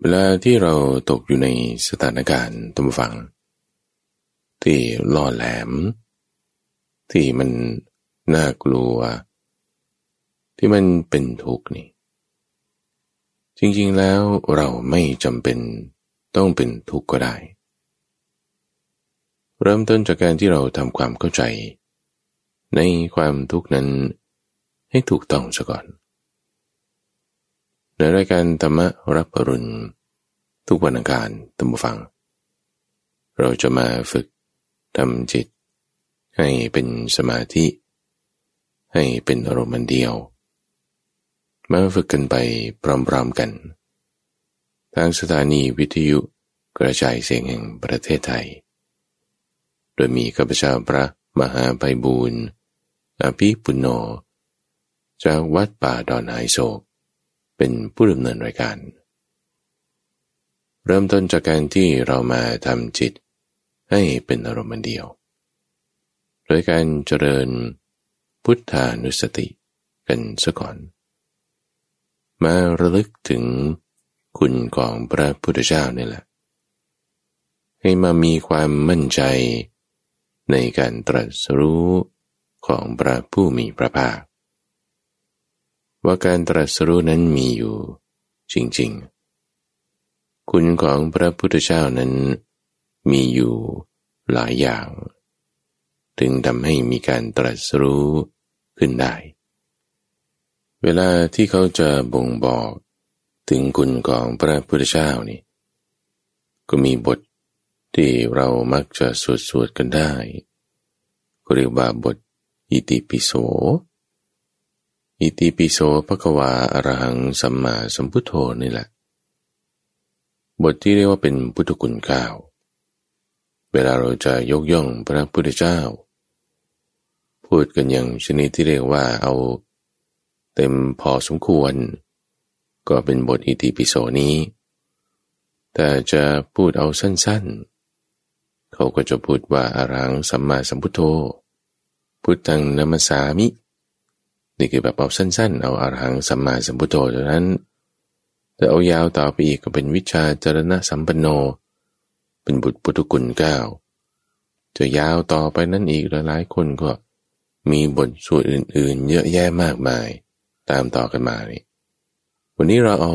เวลาที่เราตกอยู่ในสถานการณ์ตุมฟัง ที่ล่อแหลม ที่มันน่ากลัว ที่มันเป็นทุกข์นี่ จริงๆแล้วเราไม่จำเป็นต้องเป็นทุกข์ก็ได้ เริ่มต้นจากการที่เราทำความเข้าใจ ในความทุกข์นั้นให้ถูกต้องซะก่อน ในรายการธรรมรับปรุณทุกวันอังคารตัมฟัง เราจะมาฝึกทำจิต ให้เป็นสมาธิ ให้เป็นอารมณ์เดียว มาฝึกกันไปพร้อมๆกันทางสถานีวิทยุกระจายเสียงแห่งประเทศไทย โดยมีข้าพเจ้าพระมหาไพบูรณ์อภิปุโนจากวัดป่าดอนไฮโศก เป็นผู้ดำเนินรายการ เริ่มต้นจากการที่เรามาทำจิตให้เป็นอารมณ์เดียว โดยการเจริญพุทธานุสติกันซะก่อน มาระลึกถึงคุณของพระพุทธเจ้านี่แหละ ให้มามีความมั่นใจในการตรัสรู้ของพระผู้มีพระภาค ว่าการตรัสรู้นั้นมีอยู่ จริงๆ คุณของพระพุทธเจ้านั้นมีอยู่หลายอย่าง ถึงทำให้มีการตรัสรู้ขึ้นได้ เวลาที่เขาจะบ่งบอกถึงคุณของพระพุทธเจ้านี่ ก็มีบทที่เรามักจะสวดสวดกันได้ก็เรียกว่าบทอิติปิโส อิติปิโสภควาอรหังสัมมาสัมพุทโธนี่แหละ บทที่เรียกว่าเป็นพุทธคุณก้าเวลาเราจะยกย่องพระพุทธเจ้า พูดกันอย่างชนิดที่เรียกว่าเอาเต็มพอสมควร ก็เป็นบทอิติปิโสนี้ แต่จะพูดเอาสั้นๆ เขาก็จะพูดว่าอารังสัมมาสัมพุทโธพุทธังนามสามิ นี่คือแบบเอาสั้นๆ เอาอารหังสัมมาสัมพุทโธจานั้นแต่เอายาวต่อไปอีกก็เป็นวิชาจรณะสัมปันโน เป็นบุตรพุทธกุลเก้าจะยาวต่อไปนั่นอีกหลายๆคนก็มีบทสวดอื่นๆ เยอะแยะมากมาย ตามต่อกันมานี่วันนี้เราเอา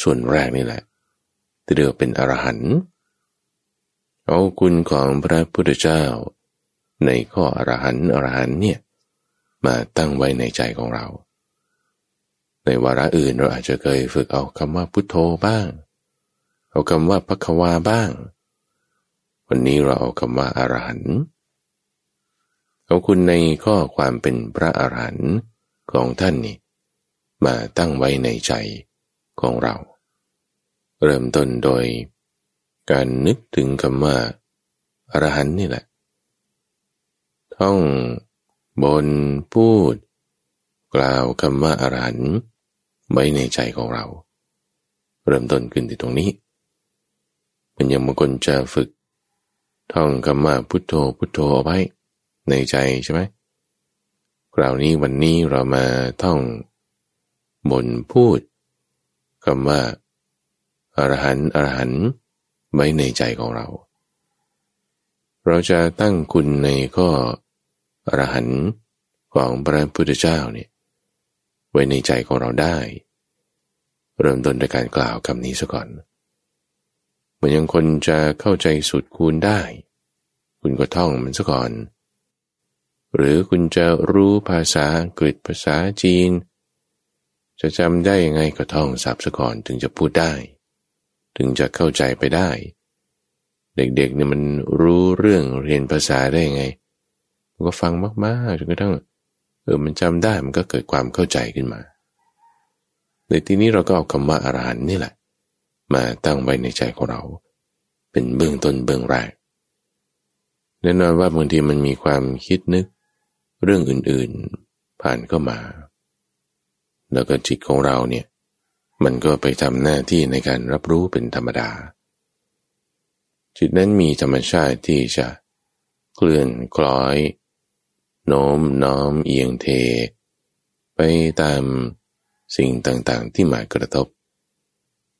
ส่วนแรกนี่แหละที่เรียกเป็นอรหันต์เอาคุณของพระพุทธเจ้า ในข้ออรหันต์อรหันต์เนี่ย มาตั้งไว้ในใจของเรา ในวาระอื่นเราอาจจะเคยฝึกเอาคำว่าพุทโธบ้าง เอาคำว่าพักวาบ้าง วันนี้เราเอาคำว่าอารหันต์เอาคุณในข้อความเป็นพระอรหันต์ของท่านนี่มาตั้งไว้ในใจของเรา เริ่มต้นโดย การนึกถึงคำว่าอรหันต์นี่แหละ ท่อง บนพูด กล่าวคำว่าอารันต์ไว้ในใจของเรา เริ่มต้นขึ้นที่ตรงนี้มันยังบางคนจะฝึก ท่องคำว่าพุทโธพุทโธเอาไว้ ในใจใช่ไหมคราวนี้วันนี้เรามาท่องบนพูดคำว่าอรหันต์อรหันต์ไว้ในใจของเรา เราจะตั้งคุณในข้อ อรหันต์ของพระพุทธเจ้าเนี่ยไว้ในใจของเราได้ เริ่มต้นด้วยการกล่าวคำนี้ซะก่อนเหมือนยังคนจะเข้าใจสุดคูณได้ คุณก็ท่องมันซะก่อน หรือคุณจะรู้ภาษาอังกฤษภาษาจีน จะจำได้ยังไงก็ท่องสับซะก่อนถึงจะพูดได้ ถึงจะเข้าใจไปได้ เด็กๆเนี่ยมันรู้เรื่องเรียนภาษาได้ยังไง ก็ฟังมากๆจนกระทั่งเออมันจำได้มันก็เกิดความเข้าใจขึ้นมา ในที่นี้เราก็เอาคำว่าอารหันนี่แหละ มาตั้งไว้ในใจของเรา เป็นเบื้องต้นเบื้องแรกแน่นอนว่าบางทีมันมีความคิดนึก เรื่องอื่นๆผ่านเข้ามา แล้วก็จิตของเราเนี่ย มันก็ไปทำหน้าที่ในการรับรู้เป็นธรรมดา จิตนั้นมีธรรมชาติที่จะเคลื่อนคล้อย โน้มน้อมเอียงเท ไปตามสิ่งต่างๆที่มากระทบ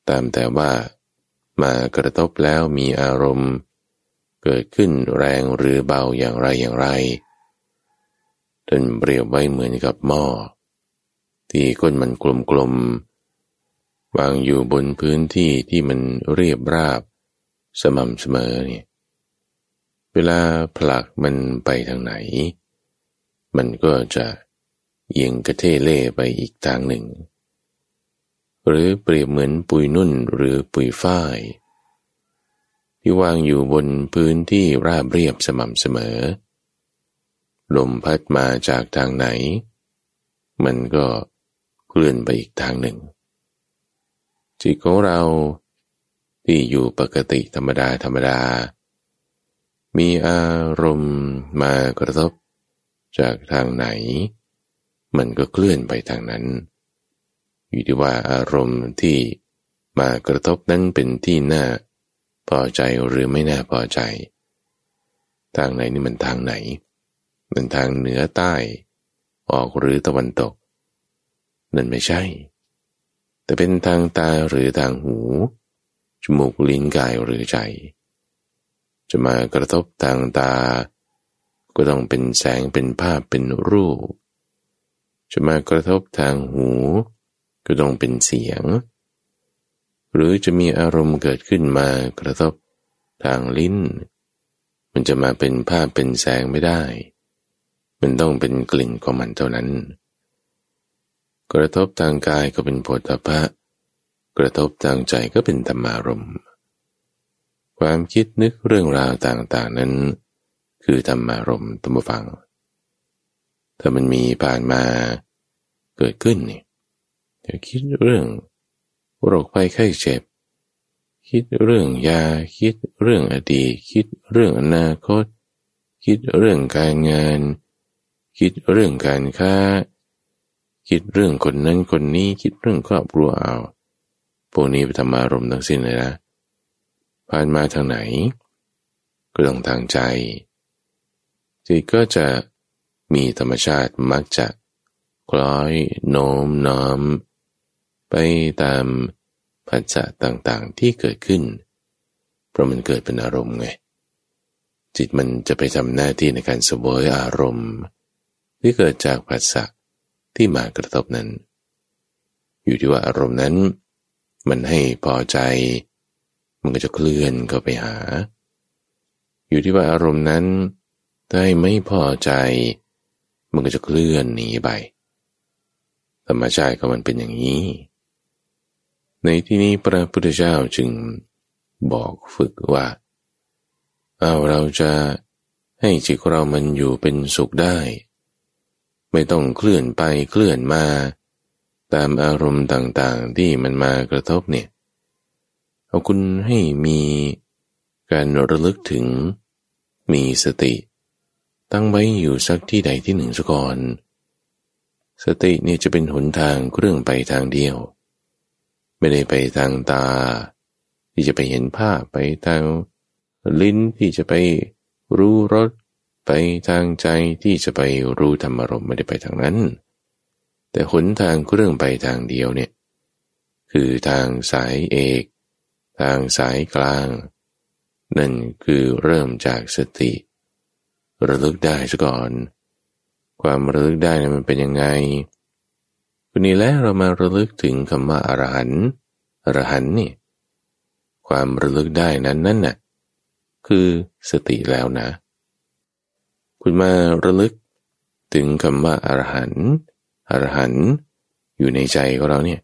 ตามแต่ว่ามากระทบแล้วมีอารมณ์ เกิดขึ้นแรงหรือเบาอย่างไรอย่างไรจนเปรียบไว้เหมือนกับหม้อ ที่ก้นมันกลมๆวางอยู่บนพื้นที่ที่มันเรียบราบ สม่ำเสมอเนี่ยเวลาผลักมันไปทางไหน มันก็จะเอียงกระเทเล่ไปอีกทางหนึ่ง หรือเปรียบเหมือนปุยนุ่นหรือปุยฝ้าย ที่วางอยู่บนพื้นที่ราบเรียบสม่ำเสมอ ลมพัดมาจากทางไหน มันก็เคลื่อนไปอีกทางหนึ่ง จิตของเราที่อยู่ปกติธรรมดาธรรมดา มีอารมณ์มากระทบ จากทางไหน มันก็เคลื่อนไปทางนั้น อยู่ที่ว่าอารมณ์ที่มากระทบนั้นเป็นที่น่าพอใจหรือไม่น่าพอใจ ทางไหนนี่มันทางไหน มันทางเหนือใต้ ออกหรือตะวันตก นั่นไม่ใช่ แต่เป็นทางตาหรือทางหู จมูกลิ้นกายหรือใจ จะมากระทบทางตา ก็ต้องเป็นแสงเป็นภาพเป็นรูป จะมากระทบทางหู ก็ต้องเป็นเสียง หรือจะมีอารมณ์เกิดขึ้นมากระทบทางลิ้น มันจะมาเป็นภาพเป็นแสงไม่ได้ มันต้องเป็นกลิ่นของมันเท่านั้น กระทบทางกายก็เป็นโผฏฐะกระทบทางใจก็เป็นธรรมารมความคิดนึกเรื่องราวต่างๆนั้น คือธรรมารมตัมฟัง ถ้ามันมีผ่านมาเกิดขึ้นเนี่ยจะคิดเรื่องโรคภัยไข้เจ็บ คิดเรื่องยา คิดเรื่องอดีต คิดเรื่องอนาคต คิดเรื่องการงาน คิดเรื่องการค้า คิดเรื่องคนนั้นคนนี้คิดเรื่องครอบครัวเอาพวกนี้เป็นธรรมารมณ์ทั้งสิ้นเลยนะผ่านมาทางไหน ก็ต้องทางใจ จิตก็จะมีธรรมชาติมักจะคล้อยโน้มน้อม ไปตามปัจจัยต่างๆที่เกิดขึ้น เพราะมันเกิดเป็นอารมณ์ไง จิตมันจะไปทำหน้าที่ในการสวยอารมณ์ ที่เกิดจากปัจจัยที่มากระทบนั้น อยู่ที่ว่าอารมณ์นั้น มันให้พอใจ มันก็จะเคลื่อนเข้าไปหา อยู่ที่ว่าอารมณ์นั้น ถ้าไม่พอใจ มันก็จะเคลื่อนหนีไปธรรมชาติของมันเป็นอย่างนี้ ในที่นี้พระพุทธเจ้าจึงบอกฝึกว่าเอาเราจะให้จิตเรามันอยู่เป็นสุขได้ ไม่ต้องเคลื่อนไปเคลื่อนมา ตามอารมณ์ต่างๆที่มันมากระทบเนี่ย เอาคุณให้มีการระลึกถึงมีสติ ตั้งไว้อยู่สักที่ใดที่หนึ่งสก่อน สติเนี่ยจะเป็นหนทางเครื่องไปทางเดียว ไม่ได้ไปทางตา ที่จะไปเห็นภาพไปทางลิ้นที่จะไปรู้รสไปทางใจที่จะไปรู้ธรรมรมไม่ได้ไปทางนั้น แต่หนทางเครื่องไปทางเดียวเนี่ยคือทางสายเอก ทางสายกลาง นั่นคือเริ่มจากสติ ระลึกได้ซะก่อน ความระลึกได้นะมันเป็นยังไงวันนี้แล้วเรามาระลึกถึงคำว่าอรหันต์อรหันต์นี่ ความระลึกได้นั้นนั่นน่ะคือสติแล้วนะ คุณมาระลึกถึงคำว่าอรหันต์อรหันต์อยู่ในใจของเราเนี่ย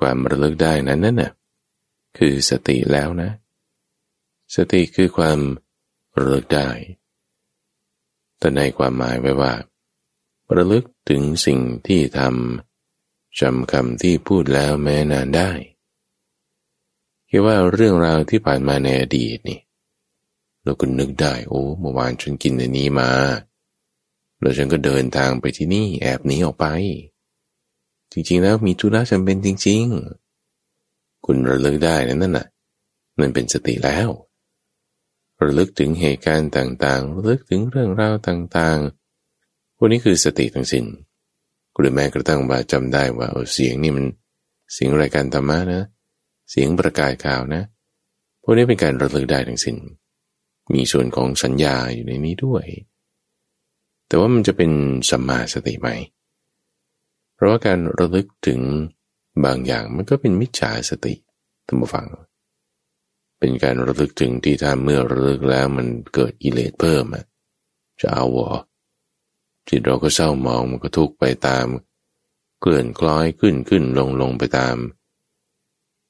ความระลึกได้นั้นนั่นน่ะคือสติแล้วนะ สติคือความระลึกได้ แต่ในความหมายไว้ว่า ระลึกถึงสิ่งที่ทำจำคำที่พูดแล้วแม้นานได้คิดว่าเรื่องราวที่ผ่านมาในอดีตนี่เราก็นึกได้ โอ้เมื่อวานฉันกินอันนี้มา แล้วฉันก็เดินทางไปที่นี่แอบหนีออกไป จริงๆแล้วมีธุระจำเป็นจริง ๆ คุณระลึกได้นั่นน่ะนั่นเป็นสติแล้ว ระลึกถึงเหตุการณ์ต่างๆระลึกถึงเรื่องราวต่างๆ พวกนี้คือสติทั้งสิน้นหรือแม้กระทั่งว่าจำได้ว่าเสียงนี่มันเสียงรายการธรรมะนะ เสียงประกาศข่าวนะ พวกนี้เป็นการระลึกได้ทั้งสิน้น มีส่วนของสัญญาอยู่ในนี้ด้วย แต่ว่ามันจะเป็นสัมมาสติไหม เพราะว่าการระลึกถึงบางอย่างมันก็เป็นมิจฉาสติท่านผู้ฟังเป็นการระลึกถึงที่ถ้าเมื่อระลึกแล้วมันเกิดกิเลสเพิ่มอะจะเอาวอจิตเราก็เศร้ามองมันก็ทุกไปตาม เกลื่อนคล้อยขึ้นขึ้นลงลงไปตาม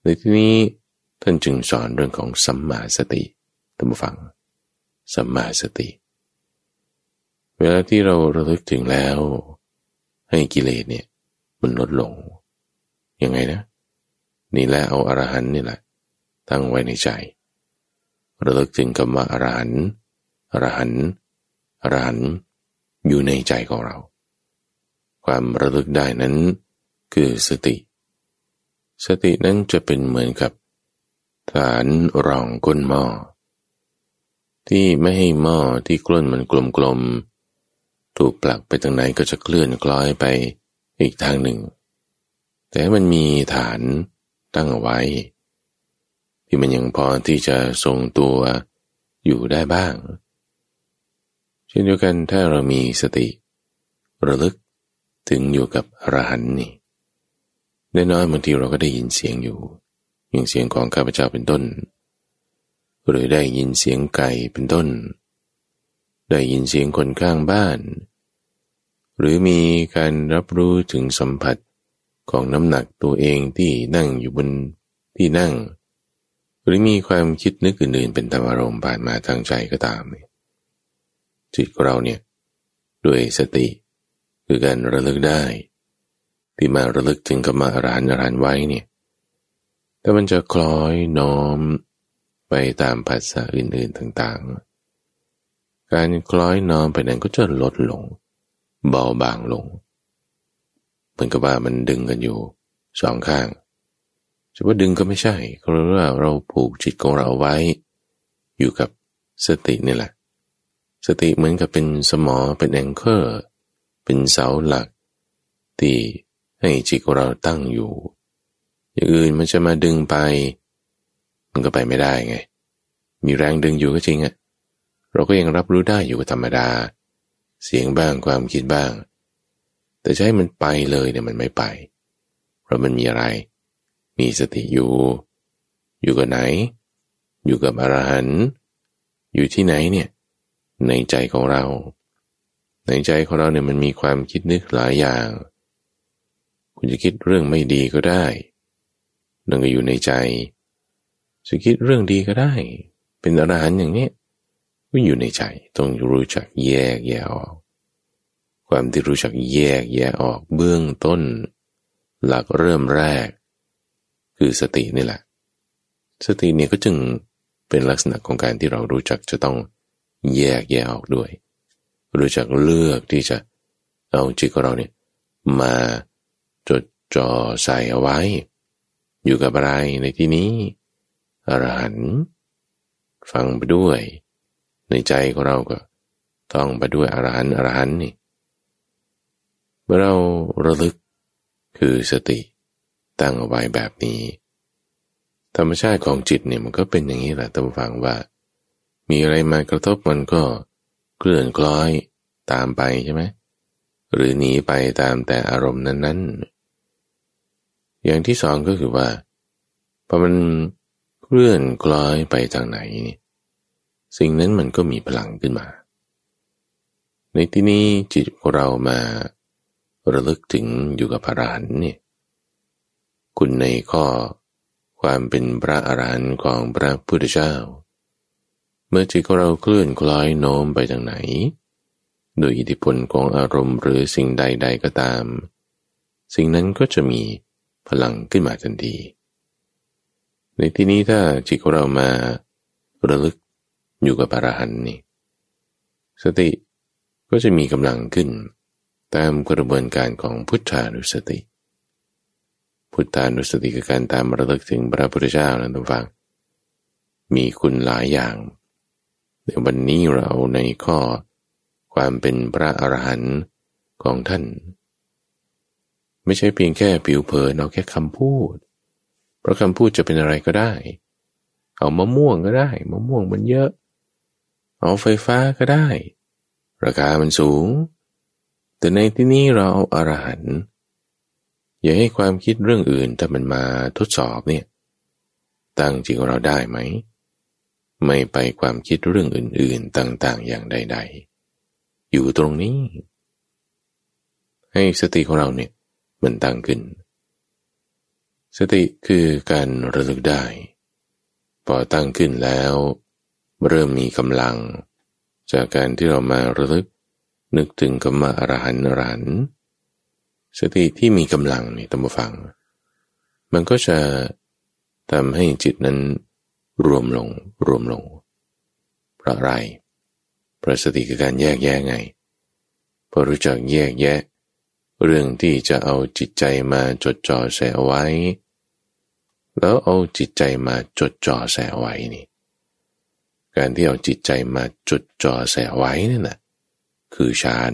ในที่นี้ท่านจึงสอนเรื่องของสัมมาสติท่านผู้ฟัง สัมมาสติ เวลาที่เราระลึกถึงแล้ว ให้กิเลสเนี่ย มันลดลง ยังไงนะ นี่แหละเอาอารหันนี่แหละ ตั้งไว้ในใจ ระลึกถึงคำว่าอรหันอรหันอรหันอยู่ในใจของเรา ความระลึกได้นั้นคือสติ สตินั้นจะเป็นเหมือนกับฐานรองก้นหม้อที่ไม่ให้หม้อที่กล้นมันกลมๆ ถูกปลักไปทางไหนก็จะเคลื่อนคล้อยไปอีกทางหนึ่ง แต่มันมีฐานตั้งเอาไว้ ที่มันยังพอที่จะทรงตัวอยู่ได้บ้าง เช่นเดียวกันถ้าเรามีสติ ระลึกถึงอยู่กับอรหันนี่ได้น้อยบางทีเราก็ได้ยินเสียงอยู่อย่างเสียงของข้าพเจ้าเป็นต้น หรือได้ยินเสียงไก่เป็นต้น ได้ยินเสียงคนข้างบ้าน หรือมีการรับรู้ถึงสัมผัสของน้ำหนักตัวเองที่นั่งอยู่บนที่นั่ง หรือมีความคิดนึกอื่นๆเป็นธรรมารมณ์ผ่านมาทางใจก็ตามจิตของเราเนี่ยด้วยสติคือการระลึกได้ ที่มาระลึกถึงกรรมอรหันอรหันไว้เนี่ยแต่มันจะคล้อยน้อมไปตามภาษาอื่นๆต่างๆ การคล้อยน้อมไปนั้นก็จะลดลง เบาบางลง เหมือนกับว่ามันดึงกันอยู่สองข้าง จะว่าดึงก็ไม่ใช่เพราะว่าเราผูกจิตของเราไว้ อยู่กับสตินี่แหละ สติเหมือนกับเป็นสมอเป็นแองเกอร์ เป็นเสาหลัก ที่ให้จิตของเราตั้งอยู่ อย่างอื่นมันจะมาดึงไป มันก็ไปไม่ได้ไง มีแรงดึงอยู่ก็จริงอะเราก็ยังรับรู้ได้อยู่ธรรมดา เสียงบ้างความคิดบ้าง แต่ใช้มันไปเลยเนี่ยมันไม่ไป เพราะมันมีอะไร มีสติอยู่ อยู่กับไหน อยู่กับอรหันต์อยู่ที่ไหนเนี่ยในใจของเรา ในใจของเราเนี่ยมันมีความคิดนึกหลายอย่าง คุณจะคิดเรื่องไม่ดีก็ได้นั่นก็อยู่ในใจจะคิดเรื่องดีก็ได้ เป็นอรหันต์อย่างนี้ก็อยู่ในใจต้องรู้จักแยกแยะออก ความที่รู้จักแยกแยะออกเบื้องต้น หลักเริ่มแรก คือสตินี่แหละ สติเนี่ยก็จึงเป็นลักษณะของการที่เรารู้จักจะต้องแยกแยะออกด้วย รู้จักเลือกที่จะเอาจิตของเราเนี่ยมาจดจ่อใส่เอาไว้ อยู่กับอะไรในที่นี้อรหันต์ฟังไปด้วย ในใจของเราก็ต้องไปด้วยอรหันต์อรหันต์นี่เมื่อเราระลึกคือสติ ตั้งเอาไว้แบบนี้ ธรรมชาติของจิตเนี่ยมันก็เป็นอย่างนี้แหละท่านฟังว่า มีอะไรมากระทบมันก็เคลื่อนคล้อยตามไปใช่ไหมหรือหนีไปตามแต่อารมณ์นั้น ๆ อย่างที่สองก็คือว่าพอมันเคลื่อนคล้อยไปทางไหน สิ่งนั้นมันก็มีพลังขึ้นมา ในที่นี้จิตของเรามาระลึกถึงอยู่กับพระรหันเนี่ย คุณในข้อ ความเป็นพระอรหันต์ของพระพุทธเจ้า เมื่อจิตของเราเคลื่อนคล้อยโน้มไปทางไหน โดยอิทธิพลของอารมณ์หรือสิ่งใด ๆก็ตาม สิ่งนั้นก็จะมีพลังขึ้นมาทันที ในที่นี้ถ้าจิตของเรามาระลึกอยู่กับอรหันต์นี่สติก็จะมีกำลังขึ้น ตามกระบวนการของพุทธานุสติ พุทธานุสติคือการตามระลึกถึงพระพุทธเจ้านะทุกฝัง มีคุณหลายอย่างในวันนี้เราในข้อความเป็นพระอรหันต์ของท่าน ไม่ใช่เพียงแค่ผิวเผินเอาแค่คำพูด เพราะคำพูดจะเป็นอะไรก็ได้ เอามะม่วงก็ได้มะม่วงมันเยอะ เอาไฟฟ้าก็ได้ ราคามันสูง แต่ในที่นี้เราเอาอารหันต์ อย่าให้ความคิดเรื่องอื่นถ้ามันมาทดสอบเนี่ย ตั้งจริงเราได้ไหม ไม่ไปความคิดเรื่องอื่น ๆต่างๆ อย่างใด ๆ อยู่ตรงนี้ ให้สติของเราเนี่ยมันตั้งขึ้น สติคือการระลึกได้ พอตั้งขึ้นแล้ว เริ่มมีกำลัง จากการที่เรามาระลึกนึกถึงกรรมอรหันอรัน สติที่มีกำลังนี่ตั้งฟัง มันก็จะทำให้จิตนั้นรวมลงรวมลง เพราะอะไร เพราะสติคือการแยกแยะไง พอรู้จักแยกแยะ เรื่องที่จะเอาจิตใจมาจดจ่อใส่เอาไว้ แล้วเอาจิตใจมาจดจ่อแสไว้นี่ การที่เอาจิตใจมาจดจ่อแสไว้นี่นะคือฌาน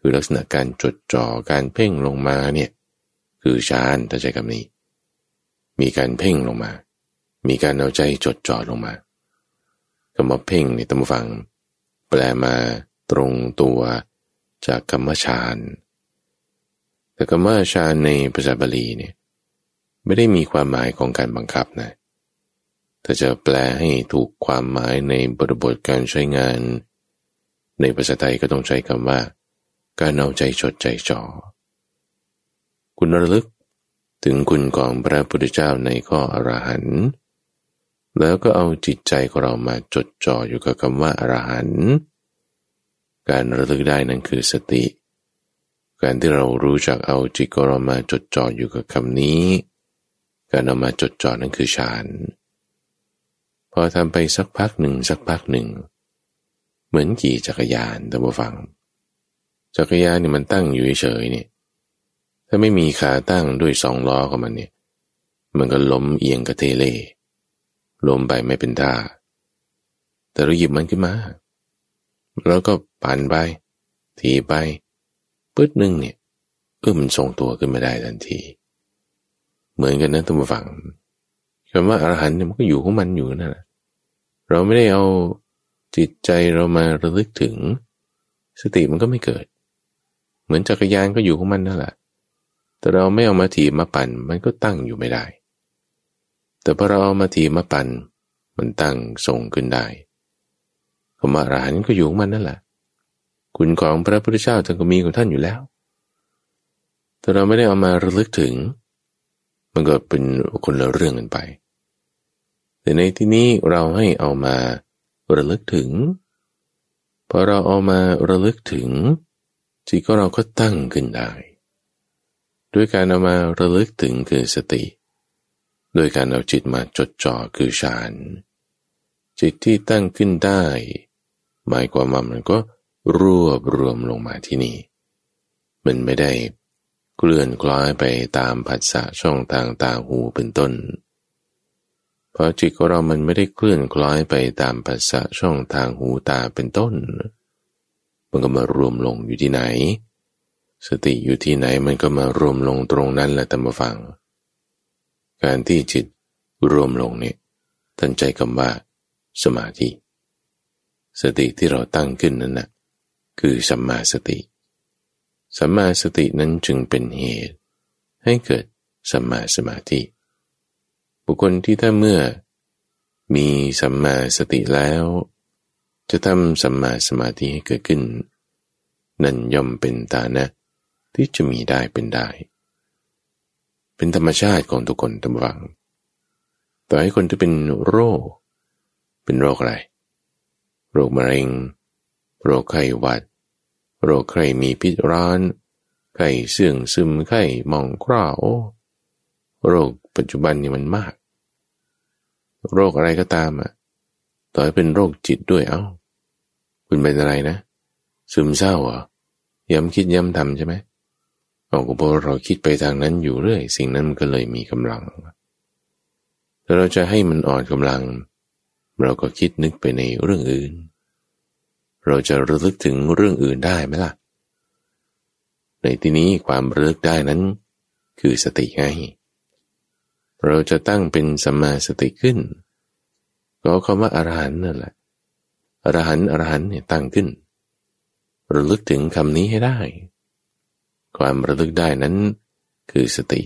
คือลักษณะการจดจ่อการเพ่งลงมาเนี่ยคือฌานถ้าใช้คำนี้ มีการเพ่งลงมา มีการเอาใจจดจ่อลงมาคำว่าเพ่งในตั้งฟัง แปลมาตรงตัวจากคำว่าฌานแต่คำว่าฌานในภาษาบาลีเนี่ยไม่ได้มีความหมายของการบังคับนะถ้าจะแปลให้ถูกความหมายในบริบทการใช้งาน ในภาษาไทยก็ต้องใช้คำว่า การเอาใจจดใจจ่อ คุณระลึกถึงคุณของพระพุทธเจ้าในข้ออรหันต์แล้วก็เอาจิตใจของเรามาจดจ่ออยู่กับคำว่าอรหันต์การระลึกได้นั้นคือสติ การที่เรารู้จักเอาจิตของเรามาจดจ่ออยู่กับคำนี้ การเอามาจดจ่อนั่นคือฌานพอทำไปสักพักหนึ่งสักพักหนึ่ง เหมือนขี่จักรยานต่ว่าฟัง จักรยานเนี่ยมันตั้งอยู่เฉยเนี่ย ถ้าไม่มีขาตั้งด้วยสองล้อของมันเนี่ย มันก็ล้มเอียงกระเทเลล้มไปไม่เป็นท่า แต่เราหยิบมันขึ้นมา แล้วก็ปั่นไปทีไปปึ๊ดหนึ่งเนี่ยเออมันทรงตัวขึ้นมาได้ทันที เหมือนกันนะท่านผู้ฟังคำว่าอรหันต์เนี่ยมันก็อยู่ของมันอยู่นั่นแหละเราไม่ได้เอาจิตใจเรามาระลึกถึง สติมันก็ไม่เกิด เหมือนจักรยานก็อยู่ของมันนั่นแหละ แต่เราไม่เอามาถีบมาปั่น มันก็ตั้งอยู่ไม่ได้ แต่พอเราเอามาถีบมาปั่น มันตั้งส่งขึ้นได้คำว่าอรหันต์ก็อยู่ของมันนั่นแหละ คุณของพระพุทธเจ้าท่านก็มีของท่านอยู่แล้ว แต่เราไม่ได้เอามาระลึกถึง มันก็เป็นคนละเรื่องกันไป แต่ในที่นี้เราให้เอามาระลึกถึงพอเราเอามาระลึกถึง จิตก็เราก็ตั้งขึ้นได้ ด้วยการเอามาระลึกถึงคือสติ โดยการเอาจิตมาจดจ่อคือฌานจิตที่ตั้งขึ้นได้ หมายความว่ามันก็รวบรวมลงมาที่นี่ มันไม่ได้เคลื่อนคล้อยไปตามผัสสะช่องทางตาหูเป็นต้น เพราะจิตของเรามันไม่ได้เคลื่อนคล้อยไปตามผัสสะช่องทางหูตาเป็นต้น มันก็มารวมลงอยู่ที่ไหน สติอยู่ที่ไหนมันก็มารวมลงตรงนั้นแหละตามฟัง การที่จิตรวมลงเนี่ยตั้งใจคำว่าสมาธิ สติที่เราตั้งขึ้นนั้นนะคือสัมมาสติ สัมมาสตินั้นจึงเป็นเหตุ ให้เกิดสัมมาสมาธิ บุคคลที่ถ้าเมื่อ มีสัมมาสติแล้ว จะทำสัมมาสมาธิให้เกิดขึ้น นั่นย่อมเป็นตานะที่จะมีได้เป็นได้ เป็นธรรมชาติของทุกคนทั้งวัง ต่อให้คนที่เป็นโรค เป็นโรคอะไร โรคมะเร็ง โรคไข้หวัด โรคไข้มีพิษร้อนไข้เสื่องซึมไข้มองคร่าโอโรคปัจจุบันนี่มันมาก โรคอะไรก็ตามอะต่อให้เป็นโรคจิตด้วยเอา้า คุณเป็นอะไรนะ ซึมเศร้าเหรอย้ำคิดย้ำทำใช่ไหมเอาก็เพราะเราคิดไปทางนั้นอยู่เรื่อย สิ่งนั้นมันก็เลยมีกำลังแต่เราจะให้มันอ่อนกำลัง เราก็คิดนึกไปในเรื่องอื่น เราจะระลึกถึงเรื่องอื่นได้ไหมล่ะ ในที่นี้ความระลึกได้นั้น คือสติไงเราจะตั้งเป็นสัมมาสติขึ้น ก็คำว่าอรหันต์นั่นแหละ อรหันต์อรหันต์เนี่ยตั้งขึ้น ระลึกถึงคำนี้ให้ได้ ความระลึกได้นั้นคือสติ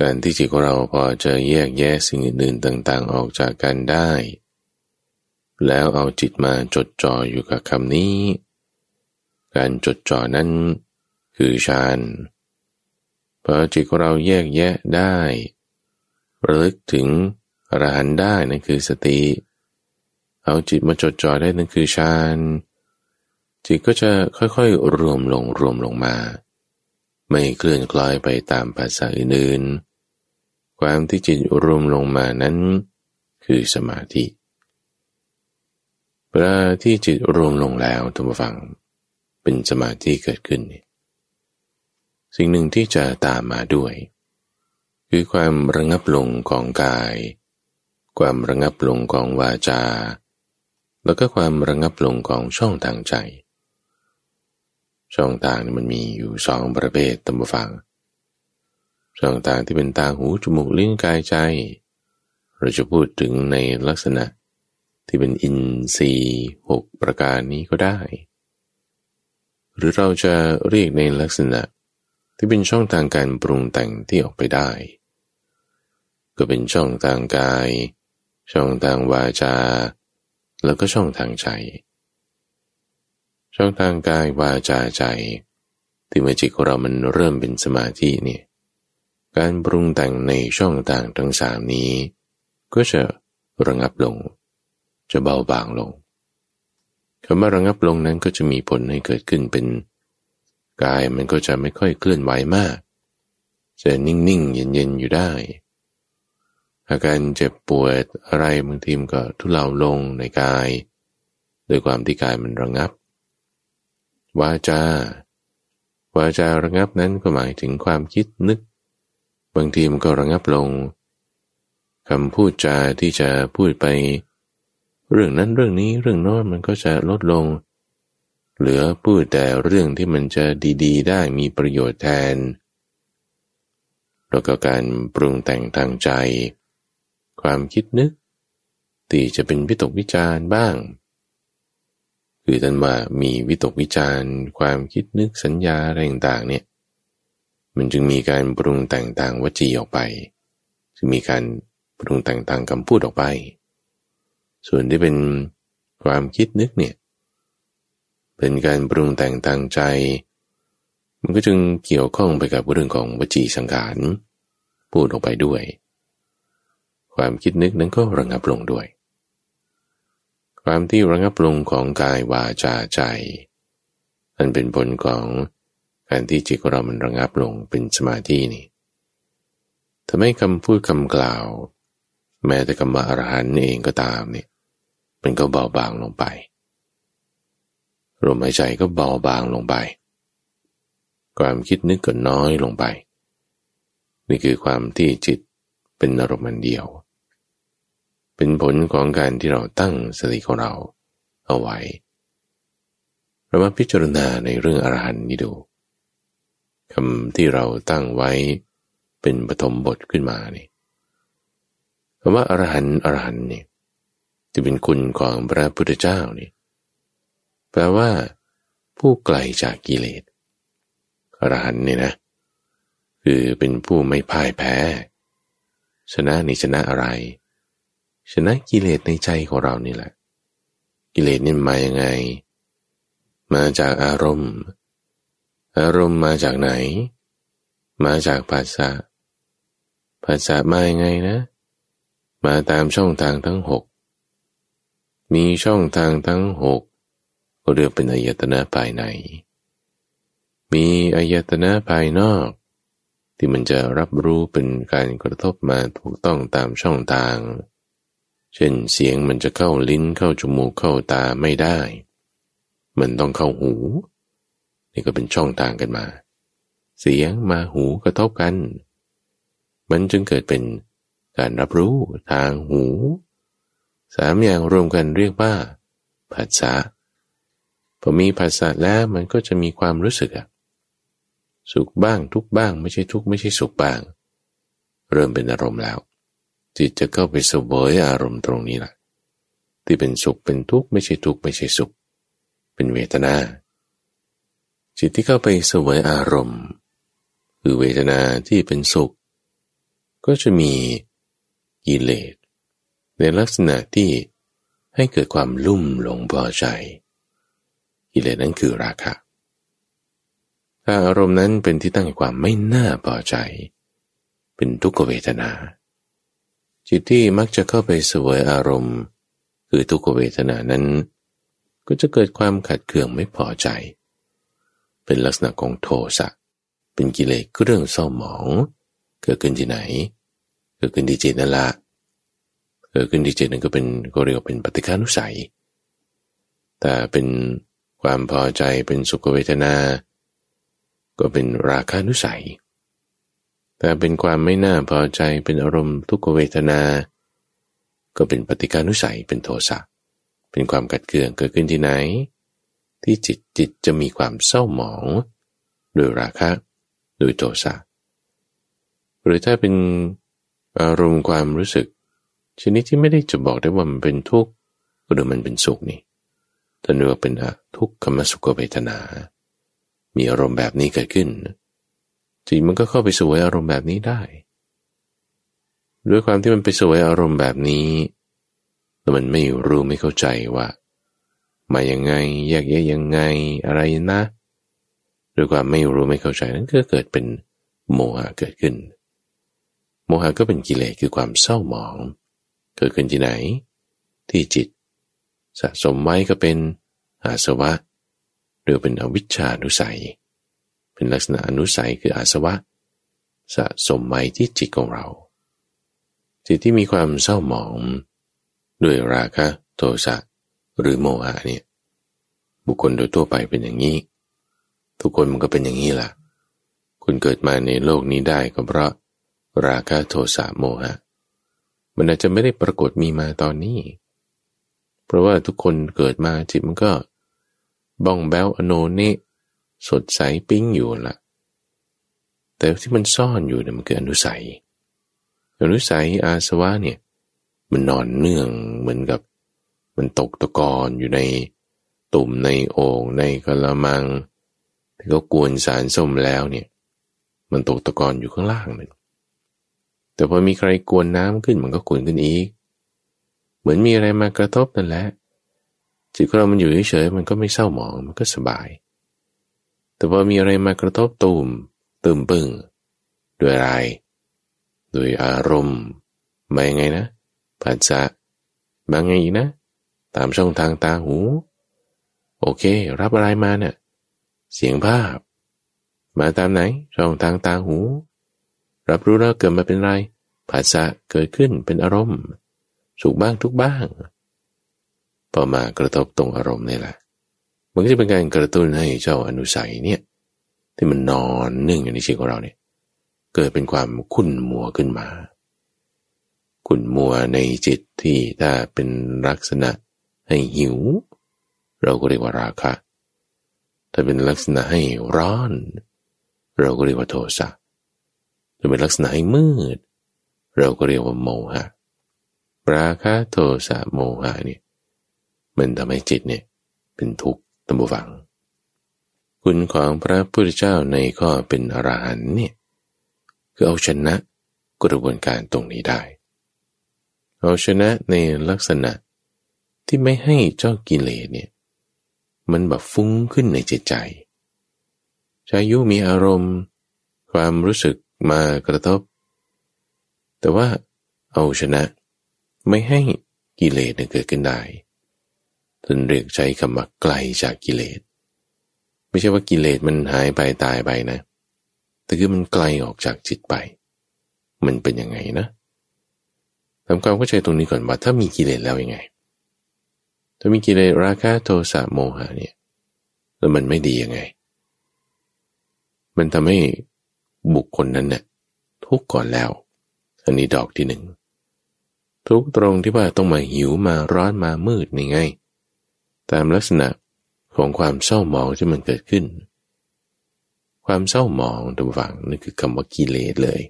การที่จิตของเราพอจะแยกแยะสิ่งอื่นๆต่าง ๆ ออกจากกันได้ แล้วเอาจิตมาจดจ่ออยู่กับคำนี้ การจดจ่อนั้นคือฌานพอจิตของเราแยกแยะได้ระลึกถึงอรหันได้นั่นคือสติ เอาจิตมาจดจ่อได้นั่นคือฌานจิตก็จะค่อยๆ รวมลงรวมลงมา ไม่เคลื่อนคล้อยไปตามภาษาอื่นๆความที่จิตรวมลงมานั้น คือสมาธิเวลาที่จิตรวมลงแล้วทุกฝัง เป็นสมาธิเกิดขึ้น สิ่งหนึ่งที่จะตามมาด้วย คือความระงับลงของกาย ความระงับลงของวาจา แล้วก็ความระงับลงของช่องทางใจ ช่องทางนี่มันมีอยู่สองประเภทตามฟัง ช่องทางที่เป็นตาหูจมูกลิ้นกายใจ เราจะพูดถึงในลักษณะที่เป็นอินทรีย์หกประการนี้ก็ได้ หรือเราจะเรียกในลักษณะที่เป็นช่องทางการปรุงแต่งที่ออกไปได้ ก็เป็นช่องทางกาย ช่องทางวาจา แล้วก็ช่องทางใจ ช่องทางกายวาจาใจ ที่เมื่อจิตของเรามันเริ่มเป็นสมาธิเนี่ยการปรุงแต่งในช่องทางทั้งสามนี้ ก็จะระงับลง จะเบาบางลงคำว่าระงับลงนั้นก็จะมีผลให้เกิดขึ้นเป็น กายมันก็จะไม่ค่อยเคลื่อนไหวมากจะนิ่งๆเย็นๆอยู่ได้ อาการเจ็บปวดอะไรบางทีมก็ทุเลาลงในกายโดยความที่กายมันระงับ วาจาวาจาระงับนั้นก็หมายถึงความคิดนึก บางทีมันก็ระงับลงคำพูดจาที่จะพูดไป เรื่องนั้นเรื่องนี้เรื่องโน้นมันก็จะลดลง เหลือพูดแต่เรื่องที่มันจะดีๆ ได้มีประโยชน์แทนแล้วก็การปรุงแต่งทางใจ ความคิดนึกที่จะเป็นวิตกวิจารบ้าง คือท่านว่ามีวิตกวิจารความคิดนึกสัญญาอะไรต่างๆเนี่ยมันจึงมีการปรุงแต่งทางวจีออกไป จึงมีการปรุงแต่งทางคำพูดออกไป ส่วนที่เป็นความคิดนึกเนี่ยเป็นการปรุงแต่งทางใจ มันก็จึงเกี่ยวข้องไปกับเรื่องของวจีสังขารพูดออกไปด้วย ความคิดนึกนั้นก็ระงับลงด้วย ความที่ระงับลงของกายวาจาใจอันเป็นผลของการที่จิตของเรามันระงับลงเป็นสมาธินี่ทำให้คำพูดคำกล่าว แม้แต่คำว่าอรหันต์เองก็ตามเนี่ยมันก็เบาบางลงไปลมหายใจก็เบาบางลงไป ความคิดนึกก็น้อยลงไป นี่คือความที่จิตเป็นอารมณ์เดียว เป็นผลของการที่เราตั้งสติของเราเอาไว้ เรามาพิจารณาในเรื่องอรหันต์นี้ดูคำที่เราตั้งไว้เป็นปฐมบทขึ้นมานี่คำว่าอรหันต์อรหันต์นี่จะเป็นคุณของพระพุทธเจ้านี่แปลว่า ผู้ไกลจากกิเลสอรหันเนี่ยนะ คือเป็นผู้ไม่พ่ายแพ้ ชนะนี่ชนะอะไร ชนะกิเลสในใจของเรานี่แหละ กิเลสนี่มาอยังไง มาจากอารมณ์ อารมณ์มาจากไหน มาจากภาษาภาษามาอยังไงนะ มาตามช่องทางทั้งหกมีช่องทางทั้งหกก็เรียกเป็นอายตนะภายใน มีอายตนะภายนอก ที่มันจะรับรู้เป็นการกระทบมาถูกต้องตามช่องทาง เช่นเสียงมันจะเข้าลิ้นเข้าจมูกเข้าตาไม่ได้ มันต้องเข้าหู นี่ก็เป็นช่องทางกันมา เสียงมาหูกระทบกัน มันจึงเกิดเป็นการรับรู้ทางหู สามอย่างรวมกันเรียกว่าภาษาพอมีภาษาแล้วมันก็จะมีความรู้สึกอะสุขบ้างทุกบ้างไม่ใช่ทุกไม่ใช่สุขบ้าง เริ่มเป็นอารมณ์แล้ว จิตจะเข้าไปเสวยอารมณ์ตรงนี้แหละที่เป็นสุขเป็นทุกข์ไม่ใช่ทุกข์ไม่ใช่สุข เป็นเวทนา จิตที่เข้าไปเสวยอารมณ์ คือเวทนาที่เป็นสุข ก็จะมีกิเลสในลักษณะที่ให้เกิดความลุ่มหลงพอใจ กิเลสนั้นคือราคะถ้าอารมณ์นั้นเป็นที่ตั้งแห่งความไม่น่าพอใจ เป็นทุกขเวทนา จิตที่มักจะเข้าไปสวยอารมณ์ คือทุกขเวทนานั้น ก็จะเกิดความขัดเคืองไม่พอใจ เป็นลักษณะของโทสะเป็นกิเลสเรื่องเศร้าหมอง เกิดขึ้นที่ไหน เกิดขึ้นที่จิตนั่นละเกิดขึ้นที่จิตนั่นก็เป็นก็เรียกว่าเป็นปฏิฆานุสัย แต่เป็นความพอใจเป็นสุขเวทนา ก็เป็นราคานุสัย แต่เป็นความไม่น่าพอใจเป็นอารมณ์ทุกขเวทนา ก็เป็นปฏิการนุสัยเป็นโทสะเป็นความกัดเกลื่อนเกิดขึ้นที่ไหน ที่จิตจิตจะมีความเศร้าหมองโดยราคะโดยโทสะหรือถ้าเป็นอารมณ์ความรู้สึก ชนิดที่ไม่ได้จะบอกได้ว่ามันเป็นทุกข์หรือมันเป็นสุขนี่แต่เนื้อเป็นทุกขมสุขเวทนา มีอารมณ์แบบนี้เกิดขึ้น จิตมันก็เข้าไปสวยอารมณ์แบบนี้ได้ ด้วยความที่มันไปสวยอารมณ์แบบนี้แล้วมันไม่รู้ไม่เข้าใจว่ามายังไงแยกแยะยังไงอะไรนะด้วยความไม่รู้ไม่เข้าใจนั้นก็เกิดเป็นโมหะเกิดขึ้น โมหะก็เป็นกิเลสคือความเศร้าหมอง เกิดขึ้นที่ไหน ที่จิต สะสมไว้ก็เป็นอาสวะหรือเป็นอวิชชานุสัย เป็นลักษณะอนุสัยคืออาสวะ สะสมไว้ที่จิตของเรา จิตที่มีความเศร้าหมอง ด้วยราคะโทสะหรือโมหะเนี่ยบุคคลโดยทั่วไปเป็นอย่างนี้ ทุกคนมันก็เป็นอย่างนี้ล่ะ คุณเกิดมาในโลกนี้ได้ก็เพราะราคะโทสะโมหะ มันอาจจะไม่ได้ปรากฏมีมาตอนนี้ เพราะว่าทุกคนเกิดมาจิตมันก็บ้องแบวอโนนี่ สดใสปิ้งอยู่ละแต่ที่มันซ่อนอยู่เนี่ยมันคืออนุสัย อนุสัยอาสวะเนี่ย มันนอนเนื่องเหมือนกับ มันตกตะกอนอยู่ในตุ่มในโอ่งในกระมังที่เขากวนสารส้มแล้วเนี่ย มันตกตะกอนอยู่ข้างล่างนึ่งแต่พอมีใครกวนน้ำขึ้นมันก็กวนขึ้นอีก เหมือนมีอะไรมากระทบนั่นแหละจิตของเรามันอยู่เฉยๆมันก็ไม่เศร้าหมองมันก็สบาย แต่พอมีอะไรมากระทบตูมตื่มปึงด้วยอะไรด้วยอารมณ์มายังไงนะผัสสะบางไงอีกนะ ตามช่องทางตาหู โอเค รับอะไรมาเนะี่ยเสียงภาพ มาตามไหน ช่องทางตาหู รับรู้แล้วเกิดมาเป็นไรผัสสะเกิดขึ้นเป็นอารมณ์ สุขบ้างทุกบ้างพอมากระทบตรงอารมณ์นี่แหละ มันก็จะเป็นการกระตุ้นให้เจ้าอนุสัยเนี่ยที่มันนอนนึ่งอยู่ในชีวิตของเราเนี่ยเกิดเป็นความขุ่นมัวขึ้นมา ขุ่นมัวในจิตที่ถ้าเป็นลักษณะให้หิว เราก็เรียกว่าราคะ ถ้าเป็นลักษณะให้ร้อน เราก็เรียกว่าโทสะถ้าเป็นลักษณะให้มืด เราก็เรียกว่าโมหะ ราคะโทสะโมหะเนี่ยมันทำให้จิตเนี่ยเป็นทุกข์ ตัมบูฟัง คุณของพระพุทธเจ้าในข้อเป็นอรหันเนี่ยคือเอาชนะกระบวนการตรงนี้ได้ เอาชนะในลักษณะที่ไม่ให้เจ้ากิเลสเนี่ยมันแบบฟุ้งขึ้นในจิตใจชายุมีอารมณ์ ความรู้สึกมากระทบ แต่ว่าเอาชนะไม่ให้กิเลสเกิดขึ้นได้ ท่านเรียกใช้คำว่าไกลจากกิเลส ไม่ใช่ว่ากิเลสมันหายไปตายไปนะ แต่คือมันไกลออกจากจิตไป มันเป็นยังไงนะทำความเข้าใจตรงนี้ก่อนว่าถ้ามีกิเลสแล้วยังไง ถ้ามีกิเลสราคะโทสะโมหะเนี่ยแล้วมันไม่ดียังไง มันทำให้บุคคลนั้นเนี่ยทุกข์ก่อนแล้ว อันนี้ดอกที่หนึ่งทุกตรงที่ว่าต้องมาหิวมาร้อนมามืดนี่ไง ตามลักษณะของความเศร้าหมองที่มันเกิดขึ้น ความเศร้าหมองทุกฝั่งนั่นคือคำว่ากิเลสเลย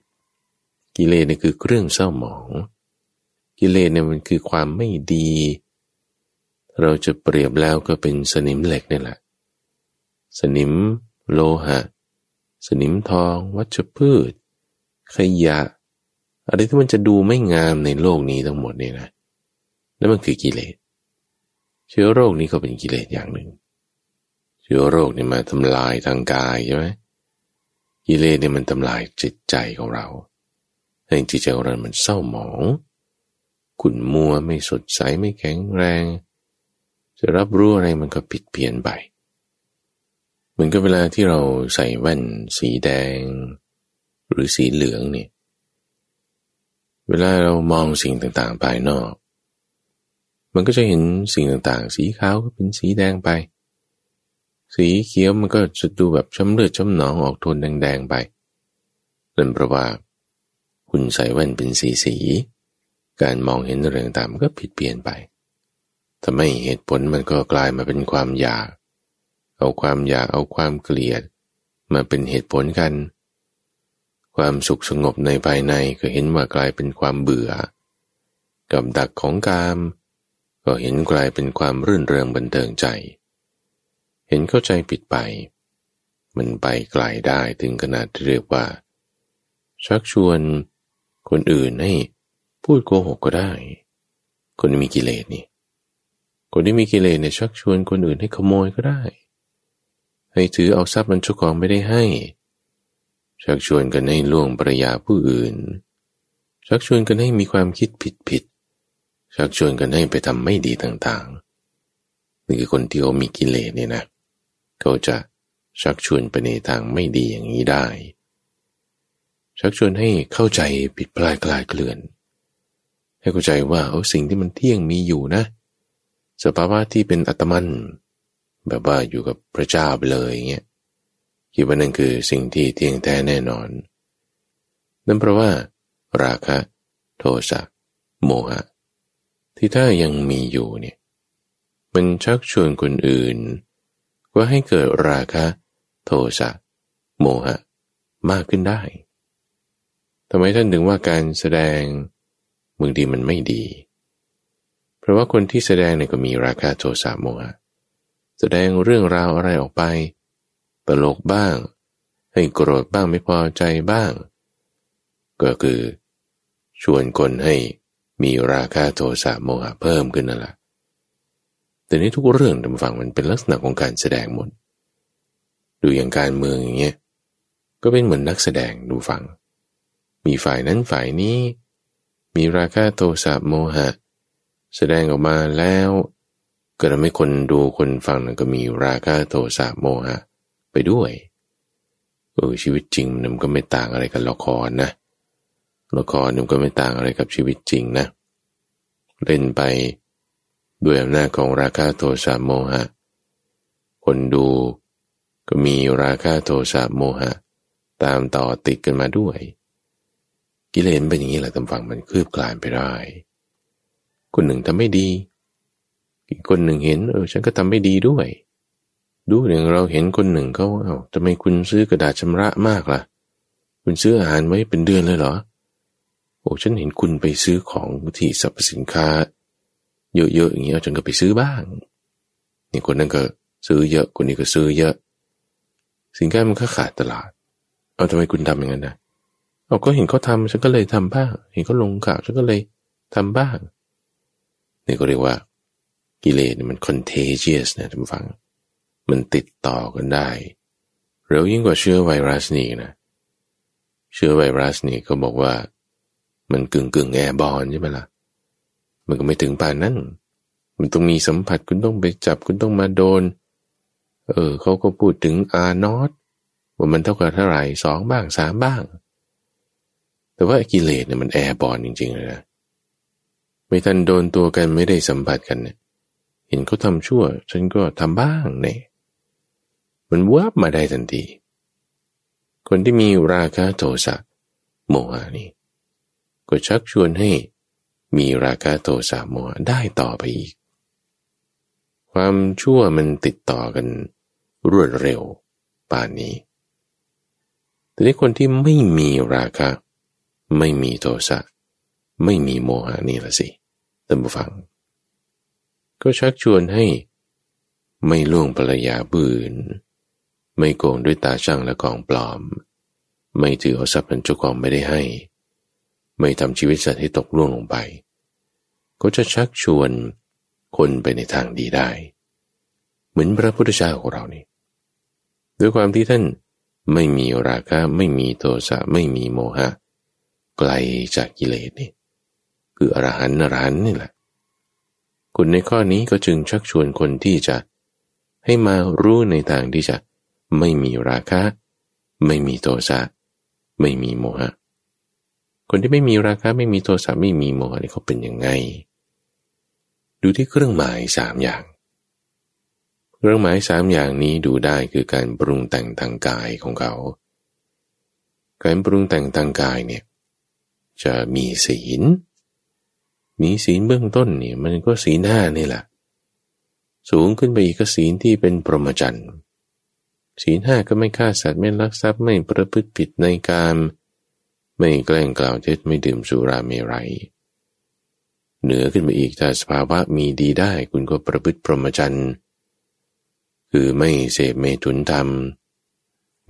กิเลสเนี่ยคือเครื่องเศร้าหมอง กิเลสเนี่ยมันคือความไม่ดี เราจะเปรียบแล้วก็เป็นสนิมเหล็กนี่แหละ สนิมโลหะ สนิมทอง วัชพืช ขยะ อะไรที่มันจะดูไม่งามในโลกนี้ทั้งหมดนี่นะนั่นมันคือกิเลส เชื้อโรคนี้ก็เป็นกิเลสอย่างหนึ่ง เชื้อโรคนี่มาทำลายทางกายใช่ไหมกิเลสเนี่ยมันทำลายจิตใจของเราให้จิตใจของเรามันเศร้าหมอง ขุ่นมัวไม่สดใสไม่แข็งแรง จะรับรู้อะไรมันก็ผิดเพี้ยนไปเหมือนกับเวลาที่เราใส่แว่นสีแดง หรือสีเหลืองเนี่ยเวลาเรามองสิ่งต่างๆภายนอก มันก็จะเห็นสิ่งต่างๆ สีขาวก็เป็นสีแดงไป สีเขียวมันก็จะดูแบบช้ำเลือดช้ำหนองออกโทนแดงๆไปนั่นเพราะว่า คุณใส่แว่นเป็นสีสี การมองเห็นเรื่องต่างมันก็ผิดเปลี่ยนไปทำไมเหตุผลมันก็กลายมาเป็นความอยาก เอาความอยากเอาความเกลียด มาเป็นเหตุผลกัน ความสุขสงบในภายในก็เห็นว่ากลายเป็นความเบื่อ กับดักของกาม ก็เห็นกลายเป็นความรื่นเริงบันเทิงใจ เห็นเข้าใจผิดไป มันไปไกลได้ถึงขนาดเรียกว่า ชักชวนคนอื่นให้พูดโกหกก็ได้ คนที่มีกิเลสนี่ คนที่มีกิเลสเนี่ยชักชวนคนอื่นให้ขโมยก็ได้ ให้ถือเอาทรัพย์มันชุกของไม่ได้ให้ ชักชวนกันให้ล่วงปรยาผู้อื่น ชักชวนกันให้มีความคิดผิดผิด ชักชวนกันให้ไปทำไม่ดีต่างๆนี่คือคนที่เขามีกิเลสเนี่ยนะ เขาจะชักชวนไปในทางไม่ดีอย่างนี้ได้ ชักชวนให้เข้าใจผิดพลายกลายเกลื่อน ให้เข้าใจว่าเอาสิ่งที่มันเที่ยงมีอยู่นะ สภาวะที่เป็นอัตมัน แบบว่าอยู่กับพระเจ้าไปเลยเงี้ยคิดว่านั่นคือสิ่งที่เที่ยงแท้แน่นอน นั่นเพราะว่า ราคะ โทสะโมหะ ที่ถ้ายังมีอยู่เนี่ยมันชักชวนคนอื่น ว่าให้เกิดราคะ โทสะโมหะ มากขึ้นได้ทำไมท่านถึงว่าการแสดงบางทีมันไม่ดี เพราะว่าคนที่แสดงเนี่ยก็มีราคาโทสะโมหะ แสดงเรื่องราวอะไรออกไป ตลกบ้าง ให้โกรธบ้างไม่พอใจบ้าง ก็คือ ชวนคนให้ มีราคาโทสะโมหะเพิ่มขึ้นนั่นแหละแต่นี้ทุกเรื่องทำฟังมันเป็นลักษณะของการแสดงหมด ดูอย่างการเมืองอย่างเงี้ย ก็เป็นเหมือนนักแสดงดูฟัง มีฝ่ายนั้นฝ่ายนี้ มีราคะโทสะโมหะ แสดงออกมาแล้ว ก็ทำให้คนดูคนฟังนั้นก็มีราคะโทสะโมหะ ไปด้วย เออชีวิตจริงมันก็ไม่ต่างอะไรกับละครนะ ละครมันก็ไม่ต่างอะไรกับชีวิตจริงนะ เล่นไปด้วยอำนาจของราคะโทสะโมหะ คนดูก็มีราคะโทสะโมหะ ตามต่อติดกันมาด้วย กิเลสเป็นอย่างนี้แหละตำฝังมันคืบกลายไปได้คนหนึ่งทำไม่ดีอีกคนหนึ่งเห็นเออฉันก็ทำไม่ดีด้วย ดูอย่างเราเห็นคนหนึ่งเขาเอา้าทำไมคุณซื้อกระดาษชำระมากล่ะ คุณซื้ออาหารไว้เป็นเดือนเลยเหรอ โอ้ฉันเห็นคุณไปซื้อของที่สรรพสินค้า เยอะๆอย่างเงี้ยจนก็ไปซื้อบ้างนี่คนนั้นก็ซื้อเยอะคนนี้ก็ซื้อเยอะ สินค้ามันก็ขาดตลาด เอาทำไมคุณทำอย่างนั้นนะเราก็เห็นเขาทำฉันก็เลยทำบ้าง เห็นเขาลงข่าวฉันก็เลยทำบ้างนี่ก็เรียกว่า กิเลสมัน contagious นะท่านฟัง มันติดต่อกันได้เร็วยิ่งกว่าเชื้อไวรัสนี่นะเชื้อไวรัสนี่เขาบอกว่า มันกึ่งกึ่งแอร์บอลใช่ไหมละ่ะ มันก็ไม่ถึงป่านนั้น มันต้องมีสัมผัสคุณต้องไปจับคุณต้องมาโดน เออเขาก็พูดถึงอานอตว่ามันเท่ากับเท่าไหร่สองบ้างสามบ้าง แต่ว่ากิเลสเนี่ยมันแอร์บอลจริงๆเลยนะไม่ทันโดนตัวกันไม่ได้สัมผัสกันเนี่ยเห็นเขาทำชั่ว ฉันก็ทำบ้างเนี่ยมันวับมาได้ทันที คนที่มีราคะโทสะโมหะนี่ ก็ชักชวนให้มีราคะโทสะโมหะได้ต่อไปอีก ความชั่วมันติดต่อกันรวดเร็วป่านนี้ แต่ที่คนที่ไม่มีราคะ ไม่มีโทสะ ไม่มีโมหะนี่ละสิท่านผู้ฟัง ก็ชักชวนให้ ไม่ล่วงภรรยาบืน ไม่โกงด้วยตาช่างและกองปลอม ไม่ถือเอาทรัพย์เป็นเจ้าของไม่ได้ให้ ไม่ทำชีวิตสัตว์ให้ตกล่วงลงไป ก็จะชักชวนคนไปในทางดีได้ เหมือนพระพุทธเจ้าของเรานี่ ด้วยความที่ท่านไม่มีราคะไม่มีโทสะไม่มีโมหะ ไกลจากกิเลสนี่ คืออรหันต์อรหันต์นี่แหละ คุณในข้อนี้ก็จึงชักชวนคนที่จะให้มารู้ในทางที่จะไม่มีราคะ ไม่มีโทสะไม่มีโมหะ คนที่ไม่มีราคะไม่มีโทสะไม่มีโมหะนี่เขาเป็นยังไง ดูที่เครื่องหมายสามอย่าง เครื่องหมายสามอย่างนี้ดูได้คือการปรุงแต่งทางกายของเขา การปรุงแต่งทางกายเนี่ยจะมีศีล มีศีลเบื้องต้นเนี่ยมันก็ศีลห้านี่แหละ สูงขึ้นไปอีกก็ศีลที่เป็นปรหมจันทร์ศีลห้าก็ไม่ฆ่าสัตว์ไม่ลักทรัพย์ไม่ประพฤติผิดในการม ไม่แกล้งกล่าวเท็จไม่ดื่มสุราเมรัย เหนือขึ้นไปอีกถ้าสภาวะมีดีได้คุณก็ประพฤติพรหมจรรย์คือไม่เสพเมถุนธรรม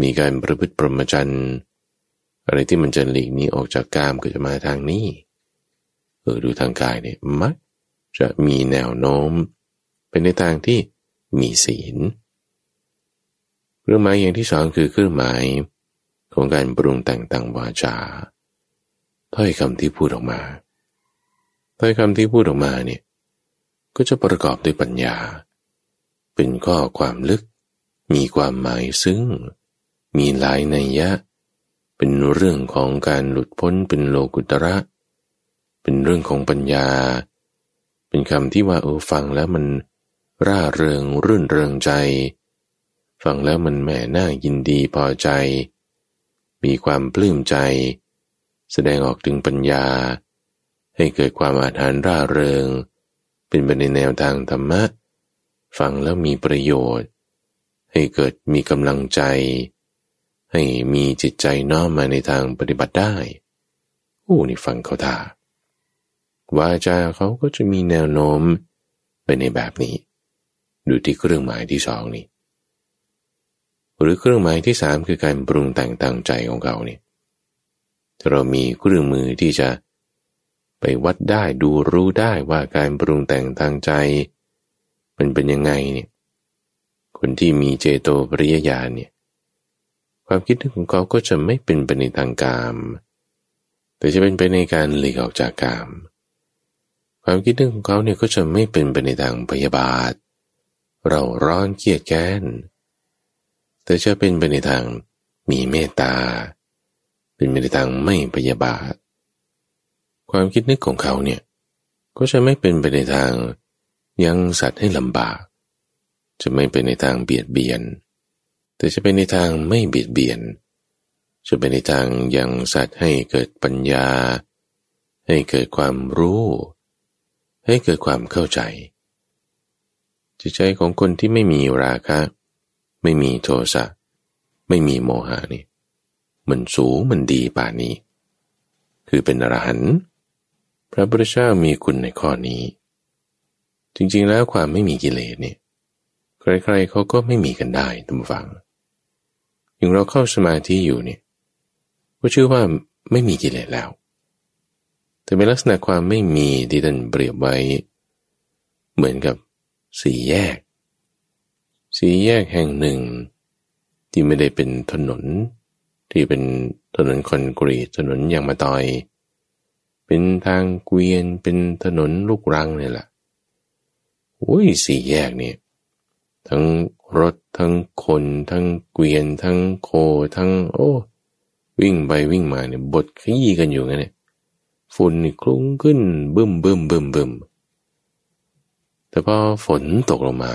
มีการประพฤติพรหมจรรย์อะไรที่มันจะหลีกนี้ออกจากกามก็จะมาทางนี้เออดูทางกายเนี่ยมักจะมีแนวโน้ม เป็นในทางที่มีศีลเครื่องหมายอย่างที่สองคือเครื่องหมาย ของการปรุงแต่งต่างวาจาถ้อยคำที่พูดออกมาถ้อยคำที่พูดออกมาเนี่ยก็จะประกอบด้วยปัญญา เป็นข้อความลึก มีความหมายซึ้ง มีหลายนัยยะ เป็นเรื่องของการหลุดพ้นเป็นโลกุตระ เป็นเรื่องของปัญญา เป็นคำที่ว่าเออฟังแล้วมันร่าเริงรื่นเริงใจ ฟังแล้วมันแหม่น่ายินดีพอใจ มีความปลื้มใจ แสดงออกถึงปัญญา ให้เกิดความอาถรรพ์ร่าเริง เป็นไปในแนวทางธรรมะ ฟังแล้วมีประโยชน์ ให้เกิดมีกำลังใจ ให้มีจิตใจน้อมมาในทางปฏิบัติได้โอ้นี่ฟังเขาท่าวาจาเขาก็จะมีแนวโน้มไปในแบบนี้ ดูที่เครื่องหมายที่สองนี่ หรือเครื่องหมายที่สามคือการปรุงแต่งตั้งใจของเขาเนี่ยเรามีเครื่องมือที่จะไปวัดได้ดูรู้ได้ว่าการปรุงแต่งทางใจ มันเป็นยังไงเนี่ยคนที่มีเจโตปริยญาณเนี่ยความคิดของเขาก็จะไม่เป็นไปในทางกาม แต่จะเป็นไปในการหลีกออกจากกาม ความคิดของเขาเนี่ยก็จะไม่เป็นไปในทางพยาบาท เราร้อนเกียดแค้น แต่จะเป็นไปในทางมีเมตตา เป็นไปในทางไม่พยาบาท ความคิดนึกของเขาเนี่ยก็จะไม่เป็นไปในทางยังสัตว์ให้ลำบาก จะไม่เป็นในทางเบียดเบียน แต่จะเป็นในทางไม่เบียดเบียน จะเป็นในทางยังสัตว์ให้เกิดปัญญา ให้เกิดความรู้ ให้เกิดความเข้าใจ จิตใจของคนที่ไม่มีราคะ ไม่มีโทสะไม่มีโมหะนี่มันสูงมันดีป่านี้ คือเป็นอรหันต์พระพุทธเจ้ามีคุณในข้อนี้ จริงๆแล้วความไม่มีกิเลสเนี่ยใครๆเขาก็ไม่มีกันได้ทุกฝังอย่างเราเข้าสมาธิอยู่เนี่ยก็ชื่อว่าไม่มีกิเลสแล้ว แต่เป็นลักษณะความไม่มีที่ท่านเปรียบไว้ เหมือนกับสี่แยก สี่แยกแห่งหนึ่ง ที่ไม่ได้เป็นถนน ที่เป็นถนนคอนกรีตถนนยางมาตอย เป็นทางเกวียนเป็นถนนลูกรังเนี่ยแหละอุ้ยสี่แยกนี่ทั้งรถทั้งคน ทั้งเกวียน ทั้งโคทั้ง โอ้วิ่งไปวิ่งมาเนี่ยบดขยี้กันอยู่งั้นเนี่ยฝุ่นนี่คลุ้งขึ้นบึ้มบึ้มบึ้มบึ้มแต่พอฝนตกลงมา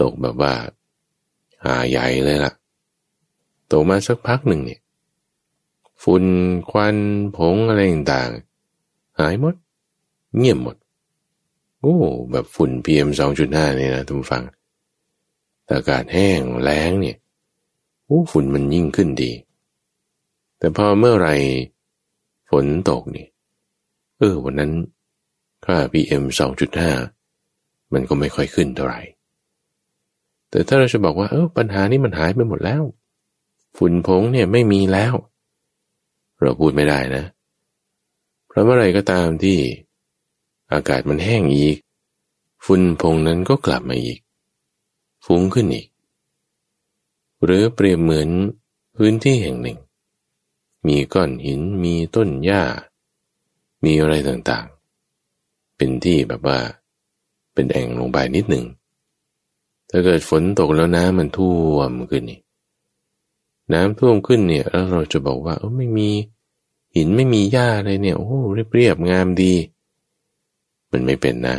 ตกแบบว่าหาใหญ่เลยล่ะ ตกมาสักพักหนึ่งเนี่ยฝุ่นควันผงอะไรต่างๆหายหมด เงียบหมด โอ้แบบฝุ่น PM 2.5เนี่ยนะทุกฟังอากาศแห้งแล้งเนี่ยโอ้ฝุ่นมันยิ่งขึ้นดี แต่พอเมื่อไรฝนตกนี่เออวันนั้นค่า PM 2.5 มันก็ไม่ค่อยขึ้นเท่าไหร่ แต่ถ้าเราจะบอกว่าเออปัญหานี้มันหายไปหมดแล้ว ฝุ่นผงเนี่ยไม่มีแล้ว เราพูดไม่ได้นะ เพราะเมื่อไรก็ตามที่ อากาศมันแห้งอีก ฝุ่นผงนั้นก็กลับมาอีก ฟุ้งขึ้นอีก หรือเปรียบเหมือนพื้นที่แห่งหนึ่ง มีก้อนหินมีต้นหญ้า มีอะไรต่างๆ เป็นที่แบบว่า เป็นแอ่งลงไปนิดหนึ่ง ถ้าเกิดฝนตกแล้วน้ำมันท่วมขึ้นนี่น้ำท่วมขึ้นเนี่ยแล้วเราจะบอกว่าเออไม่มีหินไม่มีหญ้าเลยเนี่ยโอ้เรียบเรียบงามดี มันไม่เป็นนะ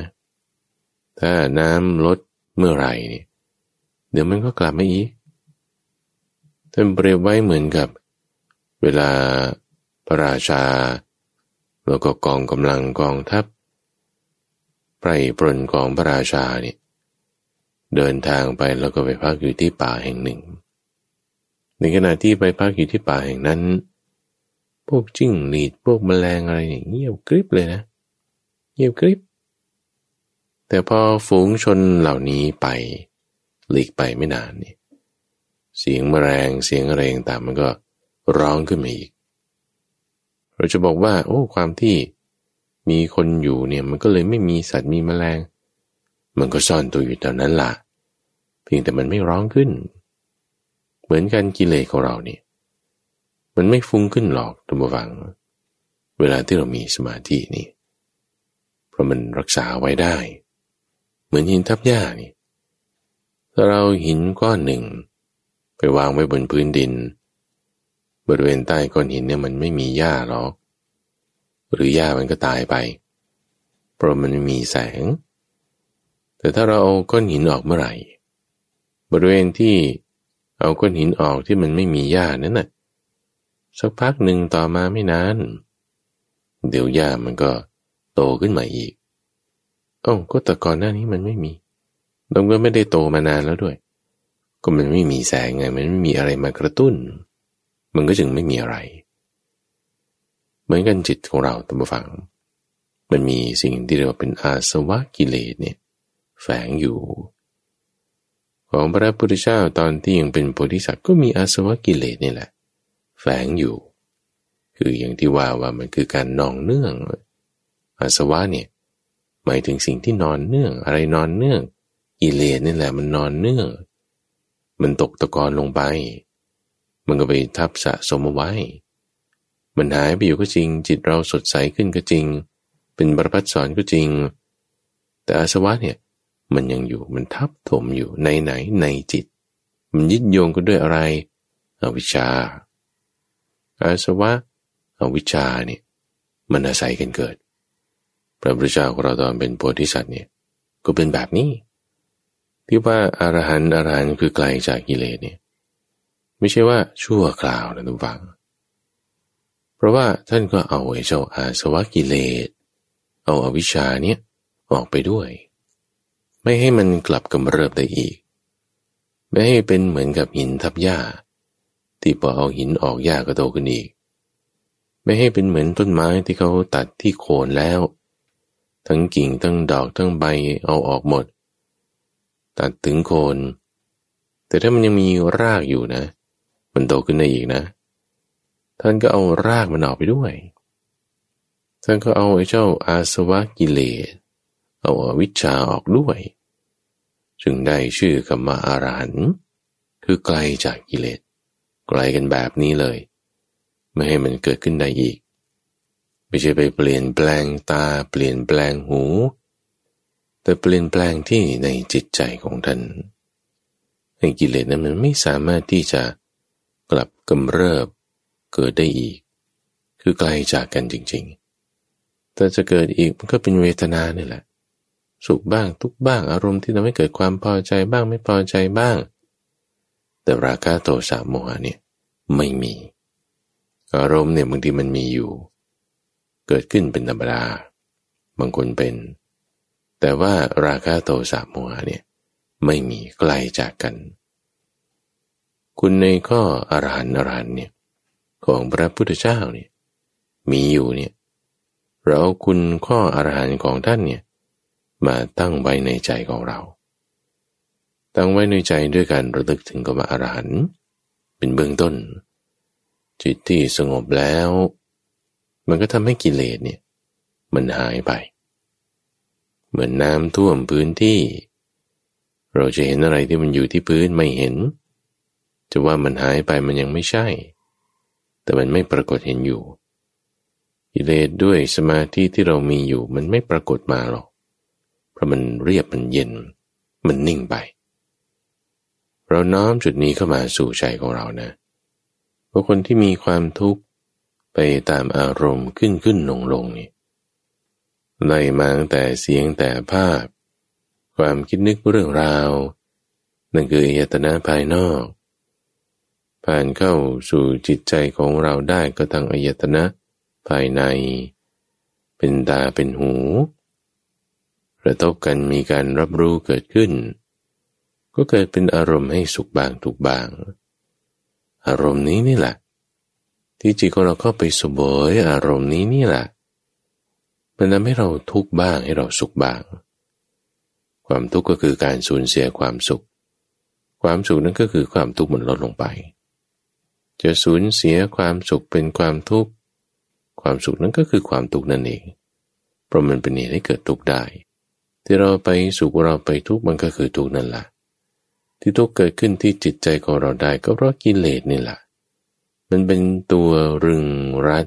ถ้าน้ำลดเมื่อไหร่เนี่ยเดี๋ยวมันก็กลับมาอีกท่านเปรียบไว้เหมือนกับ เวลาพระราชา แล้วก็กองกำลังกองทัพไพรปรนของพระราชาเนี่ย เดินทางไปแล้วก็ไปพักอยู่ที่ป่าแห่งหนึ่ง ในขณะที่ไปพักอยู่ที่ป่าแห่งนั้น พวกจิ้งหรีดพวกแมลงอะไรเนี่ยเงียบกริบเลยนะ เงียบกริบ แต่พอฝูงชนเหล่านี้ไป หลีกไปไม่นานนี่เสียงแมลงเสียงอะไรต่างมันก็ร้องขึ้นมาอีก เราจะบอกว่า โอ้ ความที่มีคนอยู่เนี่ยมันก็เลยไม่มีสัตว์มีแมลง มันก็ซ่อนตัวอยู่แถวนั้นละ่ะ พียงแต่มันไม่ร้องขึ้น เหมือนกันกิเลสของเราเนี่ยมันไม่ฟุ้งขึ้นหรอกทุกฝัง เวลาที่เรามีสมาธินี่ เพราะมันรักษาไว้ได้ เหมือนหินทับหญ้านี่ถ้าเราหินก้อนหนึ่ง ไปวางไว้บนพื้นดิน บริเวณใต้ก้อนหินเนี่ยมันไม่มีหญ้าหรอก หรือหญ้ามันก็ตายไป เพราะมันไม่มีแสง แต่ถ้าเราเอาก้อนหินออกเมื่อไหร่ บริเวณที่เอาก้อนหินออกที่มันไม่มีหญ้านั้นน่ะสักพักหนึ่งต่อมาไม่นาน เดี๋ยวหญ้ามันก็โตขึ้นมาอีกอ้าก็แต่ก่อนหน้านี้มันไม่มีมันก็ไม่ได้โตมานานแล้วด้วย ก็มันไม่มีแสงไง มันไม่มีอะไรมากระตุ้น มันก็จึงไม่มีอะไร เหมือนกันจิตของเราตั้งฟัง มันมีสิ่งที่เรียกว่าเป็นอาสวะกิเลสเนี่ย แฝงอยู่ ของพระพุทธเจ้าตอนที่ยังเป็นโพธิสัตว์ก็มีอาสวะกิเลสนี่แหละ แฝงอยู่ คืออย่างที่ว่าว่ามันคือการนองเนื่อง อาสวะเนี่ยหมายถึงสิ่งที่นอนเนื่อง อะไรนอนเนื่อง กิเลสนี่แหละมันนอนเนื่อง มันตกตะกอนลงไป มันก็ไปทับสะสมเอาไว้ มันหายไปอยู่ก็จริง จิตเราสดใสขึ้นก็จริง เป็นบรพัดสอนก็จริง แต่อาสวะเนี่ย มันยังอยู่มันทับถมอยู่ในไหนในจิต มันยึดโยงกันด้วยอะไร อวิชชา อาสวะอวิชชาเนี่ยมันอาศัยกันเกิด พระพุทธเจ้าของเราตอนเป็นโพธิสัตว์เนี่ยก็เป็นแบบนี้ ที่ว่าอารหันต์อรหันต์คือไกลจากกิเลสเนี่ยไม่ใช่ว่าชั่วคราวนะทุกฝัง เพราะว่าท่านก็เอาไอ้เจ้าอาสวะกิเลสเอาอาวิชชาเนี่ยออกไปด้วย ไม่ให้มันกลับกำเริบได้อีก ไม่ให้เป็นเหมือนกับหินทับหญ้า ที่พอเอาหินออกหญ้าก็โตขึ้นอีก ไม่ให้เป็นเหมือนต้นไม้ที่เขาตัดที่โคนแล้ว ทั้งกิ่งทั้งดอกทั้งใบเอาออกหมด ตัดถึงโคน แต่ถ้ามันยังมีรากอยู่นะ มันโตขึ้นได้อีกนะ ท่านก็เอารากมันออกไปด้วย ท่านก็เอาไอ้เจ้าอาสวะกิเลส เอาอวิชชาออกด้วย จึงได้ชื่อคำว่าอารันคือไกลจากกิเลสไกลกันแบบนี้เลย ไม่ให้มันเกิดขึ้นได้อีก ไม่ใช่ไปเปลี่ยนแปลงตาเปลี่ยนแปลงหู แต่เปลี่ยนแปลงที่ในจิตใจของท่านให้กิเลสนั้นมันไม่สามารถที่จะกลับกำเริบเกิดได้อีก คือไกลจากกันจริงๆ แต่จะเกิดอีกมันก็เป็นเวทนาเนี่ยแหละ สุขบ้างทุกบ้างอารมณ์ที่ทำให้เกิดความพอใจบ้างไม่พอใจบ้าง แต่ราคะโทสะโมหะเนี่ยไม่มี อารมณ์เนี่ยบางทีมันมีอยู่ เกิดขึ้นเป็นธรรมดาบางคนเป็น แต่ว่าราคะโทสะโมหะเนี่ยไม่มีไกลจากกัน คุณในข้ออรหันอรหันเนี่ยของพระพุทธเจ้าเนี่ยมีอยู่เนี่ยเราคุณข้ออรหันต์ของท่านเนี่ย มาตั้งไว้ในใจของเรา ตั้งไว้ในใจด้วยการระลึกถึงคำว่าอรหันต์เป็นเบื้องต้น จิตที่สงบแล้ว มันก็ทำให้กิเลสเนี่ย มันหายไป เหมือนน้ำท่วมพื้นที่ เราจะเห็นอะไรที่มันอยู่ที่พื้นไม่เห็น จะว่ามันหายไปมันยังไม่ใช่ แต่มันไม่ปรากฏเห็นอยู่กิเลสด้วยสมาธิที่เรามีอยู่มันไม่ปรากฏมาหรอก ราะมันเรียบมันเย็น มันนิ่งไป เราน้อมจุดนี้เข้ามาสู่ใจของเรานะเพราะคนที่มีความทุกข์ไปตามอารมณ์ขึ้นขึ้นลงลงนี่ไล่มาตั้งแต่เสียงแต่ภาพ ความคิดนึกเรื่องราว นั่นคืออายตนะภายนอก ผ่านเข้าสู่จิตใจของเราได้ก็ทางอายตนะภายใน เป็นตาเป็นหู กระทบกันมีการรับรู้เกิดขึ้น ก็เกิดเป็นอารมณ์ให้สุขบางทุกบาง อารมณ์นี้นี่แหละ ที่จิตของเราเข้าไปสบยอารมณ์นี้นี่แหละมันทำให้เราทุกข์บ้างให้เราสุขบ้าง ความทุกข์ก็คือการสูญเสียความสุข ความสุขนั้นก็คือความทุกข์มันลดลงไป จะสูญเสียความสุขเป็นความทุกข์ ความสุขนั้นก็คือความทุกข์นั่นเอง เพราะมันเป็นเหตุให้เกิดทุกข์ได้ ที่เราไปสุขเราไปทุกข์มันก็คือทุกข์นั่นแหละที่ทุกข์เกิดขึ้นที่จิตใจของเราได้ก็เพราะกิเลสนี่แหละมันเป็นตัวรึงรัด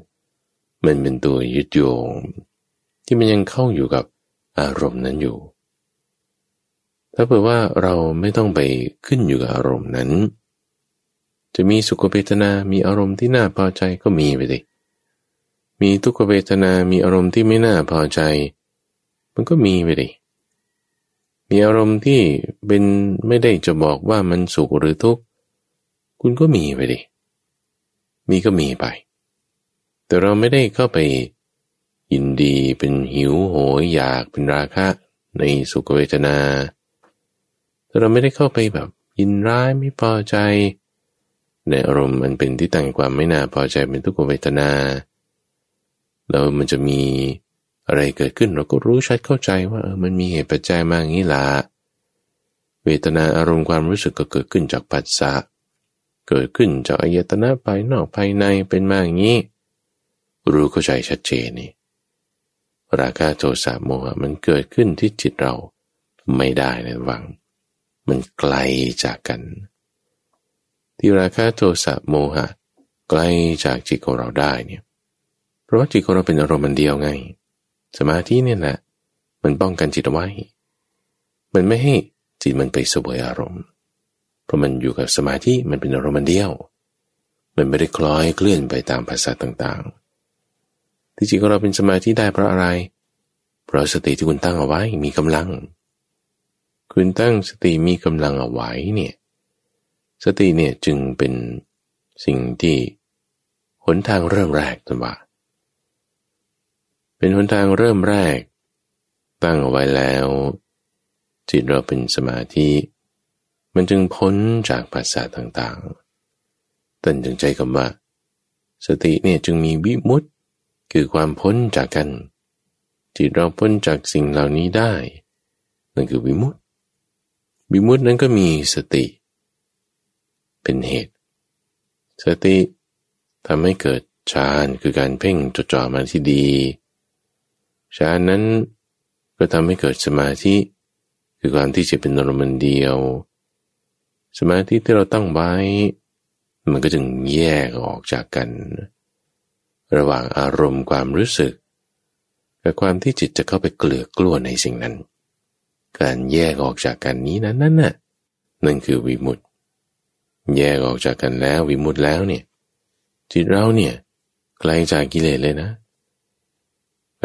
มันเป็นตัวยึดโยง ที่มันยังเข้าอยู่กับอารมณ์นั้นอยู่ ถ้าเผื่อว่าเราไม่ต้องไปขึ้นอยู่กับอารมณ์นั้น จะมีสุขเวทนา มีอารมณ์ที่น่าพอใจก็มีไปดิมีทุกขเวทนา มีอารมณ์ที่ไม่น่าพอใจ มันก็มีไปดิ มีอารมณ์ที่เป็นไม่ได้จะบอกว่ามันสุขหรือทุกข์คุณก็มีไปดิ มีก็มีไป แต่เราไม่ได้เข้าไปยินดีเป็นหิวโหยอยากเป็นราคะในสุขเวทนา แต่เราไม่ได้เข้าไปแบบยินร้ายไม่พอใจ ในอารมณ์มันเป็นที่ตั้งความไม่น่าพอใจเป็นทุกขเวทนา แล้วมันจะมี อะไรเกิดขึ้นเราก็รู้ชัดเข้าใจว่าเออมันมีเหตุปัจจัยมาอย่างนี้ละเวทนาอารมณ์ความรู้สึกก็เกิดขึ้นจากปัสสะเกิดขึ้นจากอายตนะภายนอกภายในเป็นมาอย่างนี้ รู้เข้าใจชัดเจนนี่ราคะโทสะโมหะมันเกิดขึ้นที่จิตเราไม่ได้นะวัง มันไกลจากกัน ที่ราคะโทสะโมหะ ไกลจากจิตของเราได้เนี่ย เพราะว่าจิตของเราเป็นอารมณ์มันเดียวไง สมาธิเนี่ยแหละมันป้องกันจิตไว้ มันไม่ให้จิตมันไปสวยอารมณ์ เพราะมันอยู่กับสมาธิมันเป็นอารมณ์มันเดียว มันไม่ได้คล้อยเคลื่อนไปตามภาษาต่างๆ ที่จิตของเราเป็นสมาธิได้เพราะอะไร เพราะสติที่คุณตั้งเอาไว้มีกำลัง คุณตั้งสติมีกำลังเอาไว้เนี่ย สติเนี่ยจึงเป็นสิ่งที่หนทางเริ่มแรกตัวว่า เป็นหนทางเริ่มแรก ตั้งเอาไว้แล้ว จิตเราเป็นสมาธิ มันจึงพ้นจากภาษาต่างๆตันจึงใจคำว่า สติเนี่ยจึงมีวิมุตต์คือความพ้นจากกัน จิตเราพ้นจากสิ่งเหล่านี้ได้ นั่นคือวิมุตต์วิมุตต์นั้นก็มีสติ เป็นเหตุ สติทำให้เกิดฌานคือการเพ่งจดจ่อมาที่ดี ฌานนั้นก็ทำให้เกิดสมาธิคือการที่จะเป็นอารมณ์เดียว สมาธิที่เราตั้งไว้ มันก็จึงแยกออกจากกัน ระหว่างอารมณ์ความรู้สึก กับความที่จิตจะเข้าไปเกลือกลัวในสิ่งนั้น การแยกออกจากกันนี้นั้นนั่นน่ะนั่นคือวิมุตต์แยกออกจากกันแล้ววิมุตต์แล้วเนี่ยจิตเราเนี่ยไกลจากกิเลสเลยนะก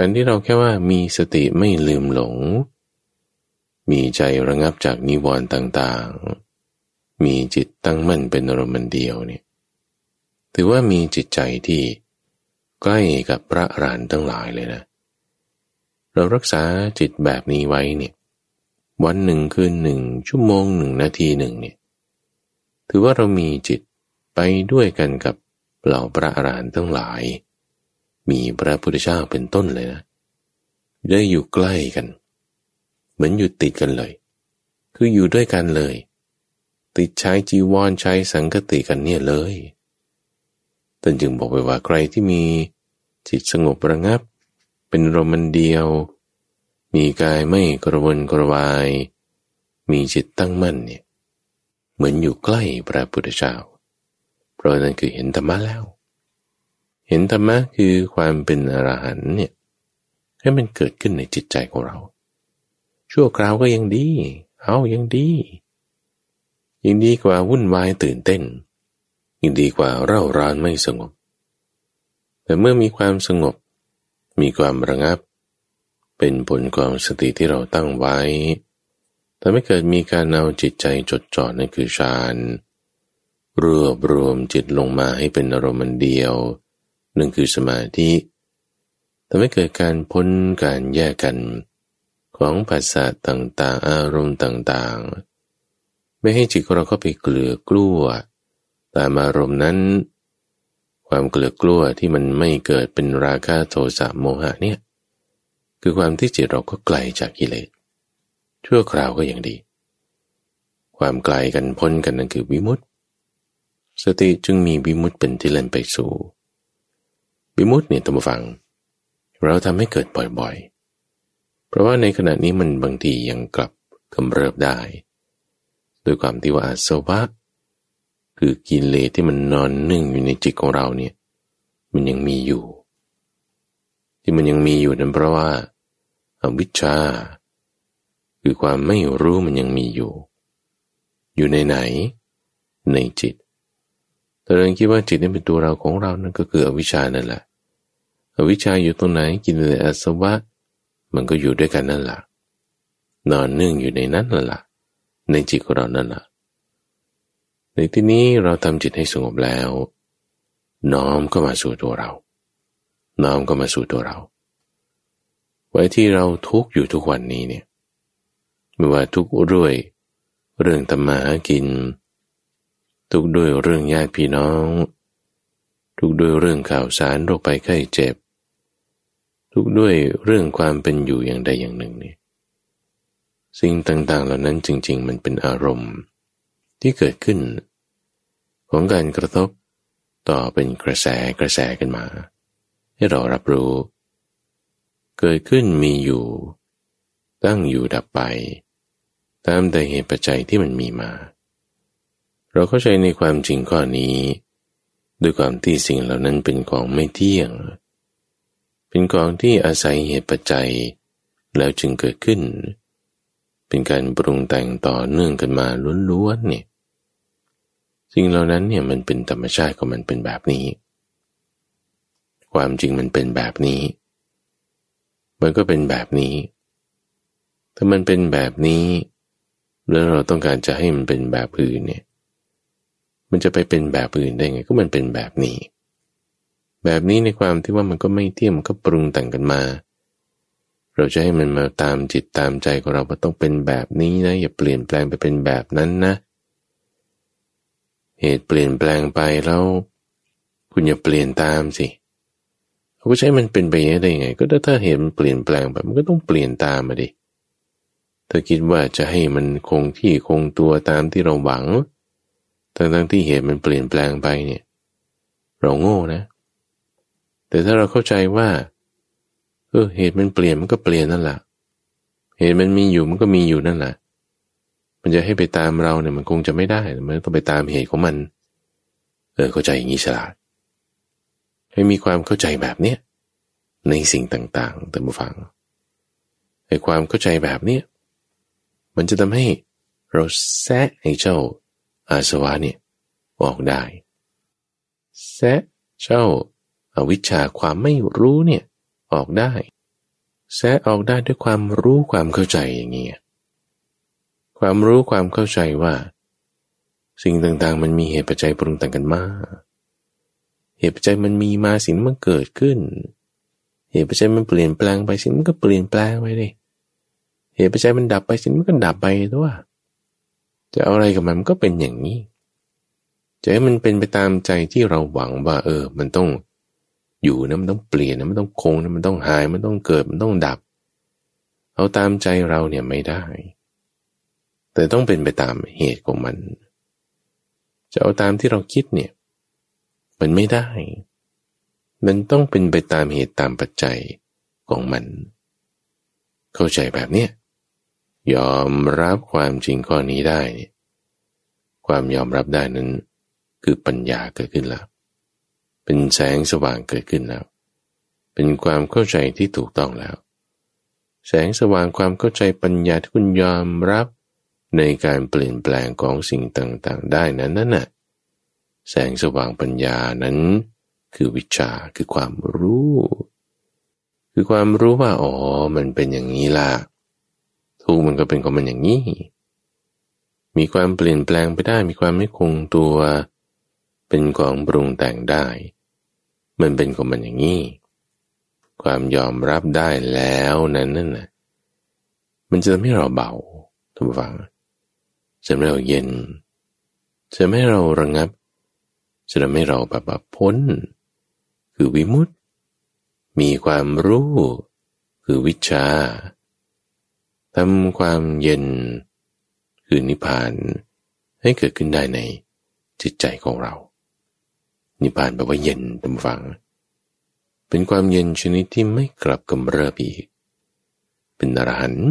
ารที่เราแค่ว่ามีสติไม่ลืมหลง มีใจระงับจากนิวรณ์ต่างๆ มีจิตตั้งมั่นเป็นอารมณ์เดียวเนี่ยถือว่ามีจิตใจที่ใกล้กับพระอรหันต์ทั้งหลายเลยนะ เรารักษาจิตแบบนี้ไว้เนี่ยวันหนึ่งคืนหนึ่งชั่วโมงหนึ่งนาทีหนึ่งเนี่ยถือว่าเรามีจิตไปด้วยกันกับเหล่าพระอรหันต์ทั้งหลาย มีพระพุทธเจ้าเป็นต้นเลยนะ ได้อยู่ใกล้กัน เหมือนอยู่ติดกันเลย คืออยู่ด้วยกันเลย ติดใช้จีวรใช้สังกติกันเนี่ยเลยท่านจึงบอกไปว่าใครที่มีจิตสงบระงับ เป็นรมันเดียว มีกายไม่กระวนกระวาย มีจิตตั้งมั่นเนี่ยเหมือนอยู่ใกล้พระพุทธเจ้า เพราะนั่นคือเห็นธรรมะแล้ว เห็นธรรมะคือความเป็นอรหันต์เนี่ยให้มันเกิดขึ้นในจิตใจของเรา ชั่วคราวก็ยังดี เอายังดี ยังดีกว่าวุ่นวายตื่นเต้นยิ่งดีกว่าเร่าร้านไม่สงบ แต่เมื่อมีความสงบ มีความระงับ เป็นผลของสติที่เราตั้งไว้ทำให้เกิดมีการเอาจิตใจจดจ่อนั่นคือฌานรวบรวมจิตลงมาให้เป็นอารมณ์เดียว นั่นคือสมาธิทำให้เกิดการพ้นการแยกกัน ของภาษาต่างๆ อารมณ์ต่างๆ ไม่ให้จิตของเราเข้าไปเกลือกลั้วตามอารมณ์นั้น ความเกลือกลัวที่มันไม่เกิดเป็นราคะโทสะโมหะเนี่ย คือความที่จิตเราก็ไกลจากกิเลสชั่วคราวก็ยังดี ความไกลกันพ้นกันนั่นคือวิมุตติ สติจึงมีวิมุตติเป็นที่เล่นไปสู่ วิมุตติเนี่ยตัมฟัง เราทำให้เกิดบ่อยๆ เพราะว่าในขณะนี้มันบางทียังกลับกำเริบได้ โดยความที่ว่าสวะ คือกิเลสที่มันนอนนึ่งอยู่ในจิตของเราเนี่ย มันยังมีอยู่ ที่มันยังมีอยู่นั้นเพราะว่าอาวิชชา คือความไม่รู้มันยังมีอยู่ อยู่ในไหน ในจิตแต่เราคิดว่าจิตนี่เป็นตัวเราของเรานั่นก็คืออวิชชานั่นแหละ อวิชชาอยู่ตรงไหนกินเลสอาสวะ มันก็อยู่ด้วยกันนั่นแหละนอนเนื่องอยู่ในนั้นนั่นแหละในจิตของเรานั่นแหละในที่นี้เราทำจิตให้สงบแล้ว น้อมก็มาสู่ตัวเรา น้อมก็มาสู่ตัวเรา ไว้ที่เราทุกอยู่ทุกวันนี้เนี่ยไม่ว่าทุกด้วยเรื่องธรรมากิน ทุกด้วยเรื่องญาติพี่น้อง ทุกด้วยเรื่องข่าวสารโรคไปไข้เจ็บ ทุกด้วยเรื่องความเป็นอยู่อย่างใดอย่างหนึ่งนี่สิ่งต่างๆ เหล่านั้นจริง ๆ มันเป็นอารมณ์ที่เกิดขึ้น ของการกระทบต่อเป็นกระแสกระแสขึ้นมา ให้เรารับรู้ เกิดขึ้นมีอยู่ ตั้งอยู่ดับไป ตามแต่เหตุปัจจัยที่มันมีมา เราเข้าใจในความจริงข้อนี้ ด้วยความที่สิ่งเหล่านั้นเป็นของไม่เที่ยงเเป็นของที่อาศัยเหตุปัจจัย แล้วจึงเกิดขึ้น เป็นการปรุงแต่งต่อเนื่องกันมาล้วนๆเนี่ยสิ่งเหล่านั้นเนี่ยมันเป็นธรรมชาติของมันเป็นแบบนี้ ความจริงมันเป็นแบบนี้ มันก็เป็นแบบนี้ ถ้ามันเป็นแบบนี้ แล้วเราต้องการจะให้มันเป็นแบบอื่นเนี่ย มันจะไปเป็นแบบอื่นได้ไง ก็มันเป็นแบบนี้ แบบนี้ในความที่ว่ามันก็ไม่เที่ยมก็ปรุงแต่งกันมา เราจะให้มันมาตามจิตตามใจของเราว่าต้องเป็นแบบนี้นะ อย่าเปลี่ยนแปลงไปเป็นแบบนั้นนะ เหตุเปลี่ยนแปลงไปแล้วคุณอย่าเปลี่ยนตามสิเขาก็ใช้มันเป็นไปได้ไง ก็ถ้าเหตุมันเปลี่ยนแปลงไปมันก็ต้องเปลี่ยนตามมาดิถ้าคิดว่าจะให้มันคงที่คงตัวตามที่เราหวังทั้งทั้งที่เหตุมันเปลี่ยนแปลงไปเนี่ย เราโง่นะ แต่ถ้าเราเข้าใจว่าเออเหตุมันเปลี่ยนมันก็เปลี่ยนนั่นแหละเหตุมันมีอยู่มันก็มีอยู่นั่นแหละมันจะให้ไปตามเราเนี่ยมันคงจะไม่ได้มันต้องไปตามเหตุของมัน เออเข้าใจอย่างนี้ฉลาด ให้มีความเข้าใจแบบเนี้ยในสิ่งต่างๆแต่มาฟังไอ้ความเข้าใจแบบเนี้ยมันจะทำให้เราแซะไอ้เจ้าอาสวะเนี่ยออกได้ แซะเจ้า อวิชชาความไม่รู้เนี่ยออกได้แซออกได้ด้วยความรู้ความเข้าใจอย่างเงี้ยความรู้ความเข้าใจว่า สิ่งต่างๆ มันมีเหตุปัจจัยปรุงแต่งกันมาเหตุปัจจัยมันมีมาสิ่งมันเกิดขึ้น เหตุปัจจัยมันเปลี่ยนแปลงไปสิ่งมันก็เปลี่ยนแปลงไปเลยเหตุปัจจัยมันดับไปสิ่งมันก็ดับไปด้วยจะเอาอะไรกับมันมันก็เป็นอย่างนี้จะให้มันเป็นไปตามใจที่เราหวังว่า เออ มันต้อง อยู่นะมันต้องเปลี่ยนนะมันต้องคงนะมันต้องหายมันต้องเกิดมันต้องดับ เอาตามใจเราเนี่ยไม่ได้ แต่ต้องเป็นไปตามเหตุของมัน จะเอาตามที่เราคิดเนี่ย มันไม่ได้ มันต้องเป็นไปตามเหตุตามปัจจัยของมัน เข้าใจแบบเนี้ยยอมรับความจริงข้อนี้ได้เนี่ยความยอมรับได้นั้น คือปัญญาเกิดขึ้นแล้ว เป็นแสงสว่างเกิดขึ้นแล้ว เป็นความเข้าใจที่ถูกต้องแล้ว แสงสว่างความเข้าใจปัญญาที่คุณยอมรับในการเปลี่ยนแปลงของสิ่งต่างๆ ได้นั้นนั่นน่ะแสงสว่างปัญญานั้น คือวิชาคือความรู้ คือความรู้ว่าอ๋อมันเป็นอย่างนี้ล่ะทุกมันก็เป็นของมันอย่างนี้ มีความเปลี่ยนแปลงไปได้มีความไม่คงตัว เป็นของปรุงแต่งได้ มันเป็นของมันอย่างนี้ ความยอมรับได้แล้วนั้นนั่นนะมันจะทำให้เราเบาทุกฝังจะทำให้เราเย็น จะไม่เราระงับ จะทำให้เราแบบพ้น คือวิมุตติ มีความรู้ คือวิชาทำความเย็น คือนิพพานให้เกิดขึ้นได้ในจิตใจของเรา นิพพานแปลว่าเย็นตามฟัง เป็นความเย็นชนิดที่ไม่กลับกำเริบอีก เป็นอรหันต์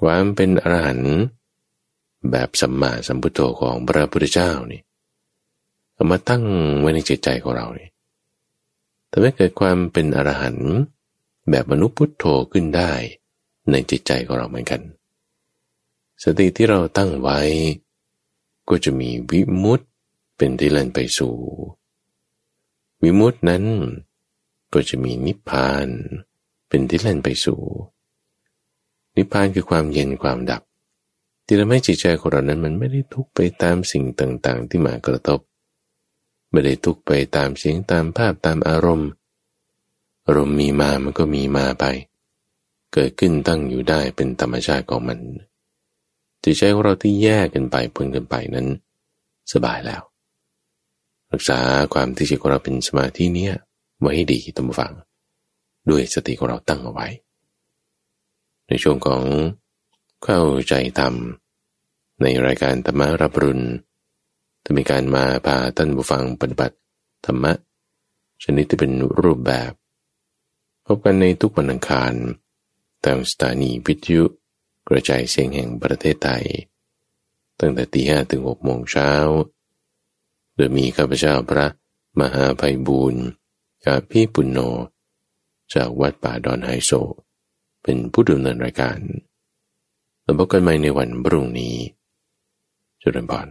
ความเป็นอรหันต์แบบสัมมาสัมพุทโธของพระพุทธเจ้านี่เอามาตั้งไว้ในจิตใจของเรานี่ทำให้เกิดความเป็นอรหันต์แบบมนุษย์พุทโธขึ้นได้ในจิตใจของเราเหมือนกัน สติที่เราตั้งไว้ ก็จะมีวิมุต เป็นที่เล่นไปสู่ วิมุตนั้น ก็จะมีนิพพาน เป็นที่เล่นไปสู่ นิพพานคือความเย็นความดับ ที่ทำให้จิตใจของเรานั้นมันไม่ได้ทุกไปตามสิ่งต่างๆ ที่มากระทบ ไม่ได้ทุกไปตามเสียงตามภาพตามอารมณ์อารมณ์มีมามันก็มีมาไป เกิดขึ้นตั้งอยู่ได้เป็นธรรมชาติของมันจิตใจของเราที่แยกกันไปพ้นกันไปนั้น สบายแล้ว รักษาความที่จิตของเราเป็นสมาธิเนี้ยไว้ให้ดีตั้งฟัง ด้วยสติของเราตั้งเอาไว้ ในช่วงของเข้าใจธรรม ในรายการธรรมรับรุณจะมีการมาพาท่านผู้ฟังปฏิบัติธรรมะ ชนิดที่เป็นรูปแบบ พบกันในทุกวันอังคารทางสถานีวิทยุกระจายเสียงแห่งประเทศไทย ตั้งแต่ตีห้ถึงหกโมงเช้า โดยมีข้าพเจ้าพระมหาภัยบูรณ์กับพี่ปุณโญจากวัดป่าดอนไฮโซ เป็นผู้ดำเนินรายการแล้วพบกันใหม่ในวันพรุ่งนี้จุลพร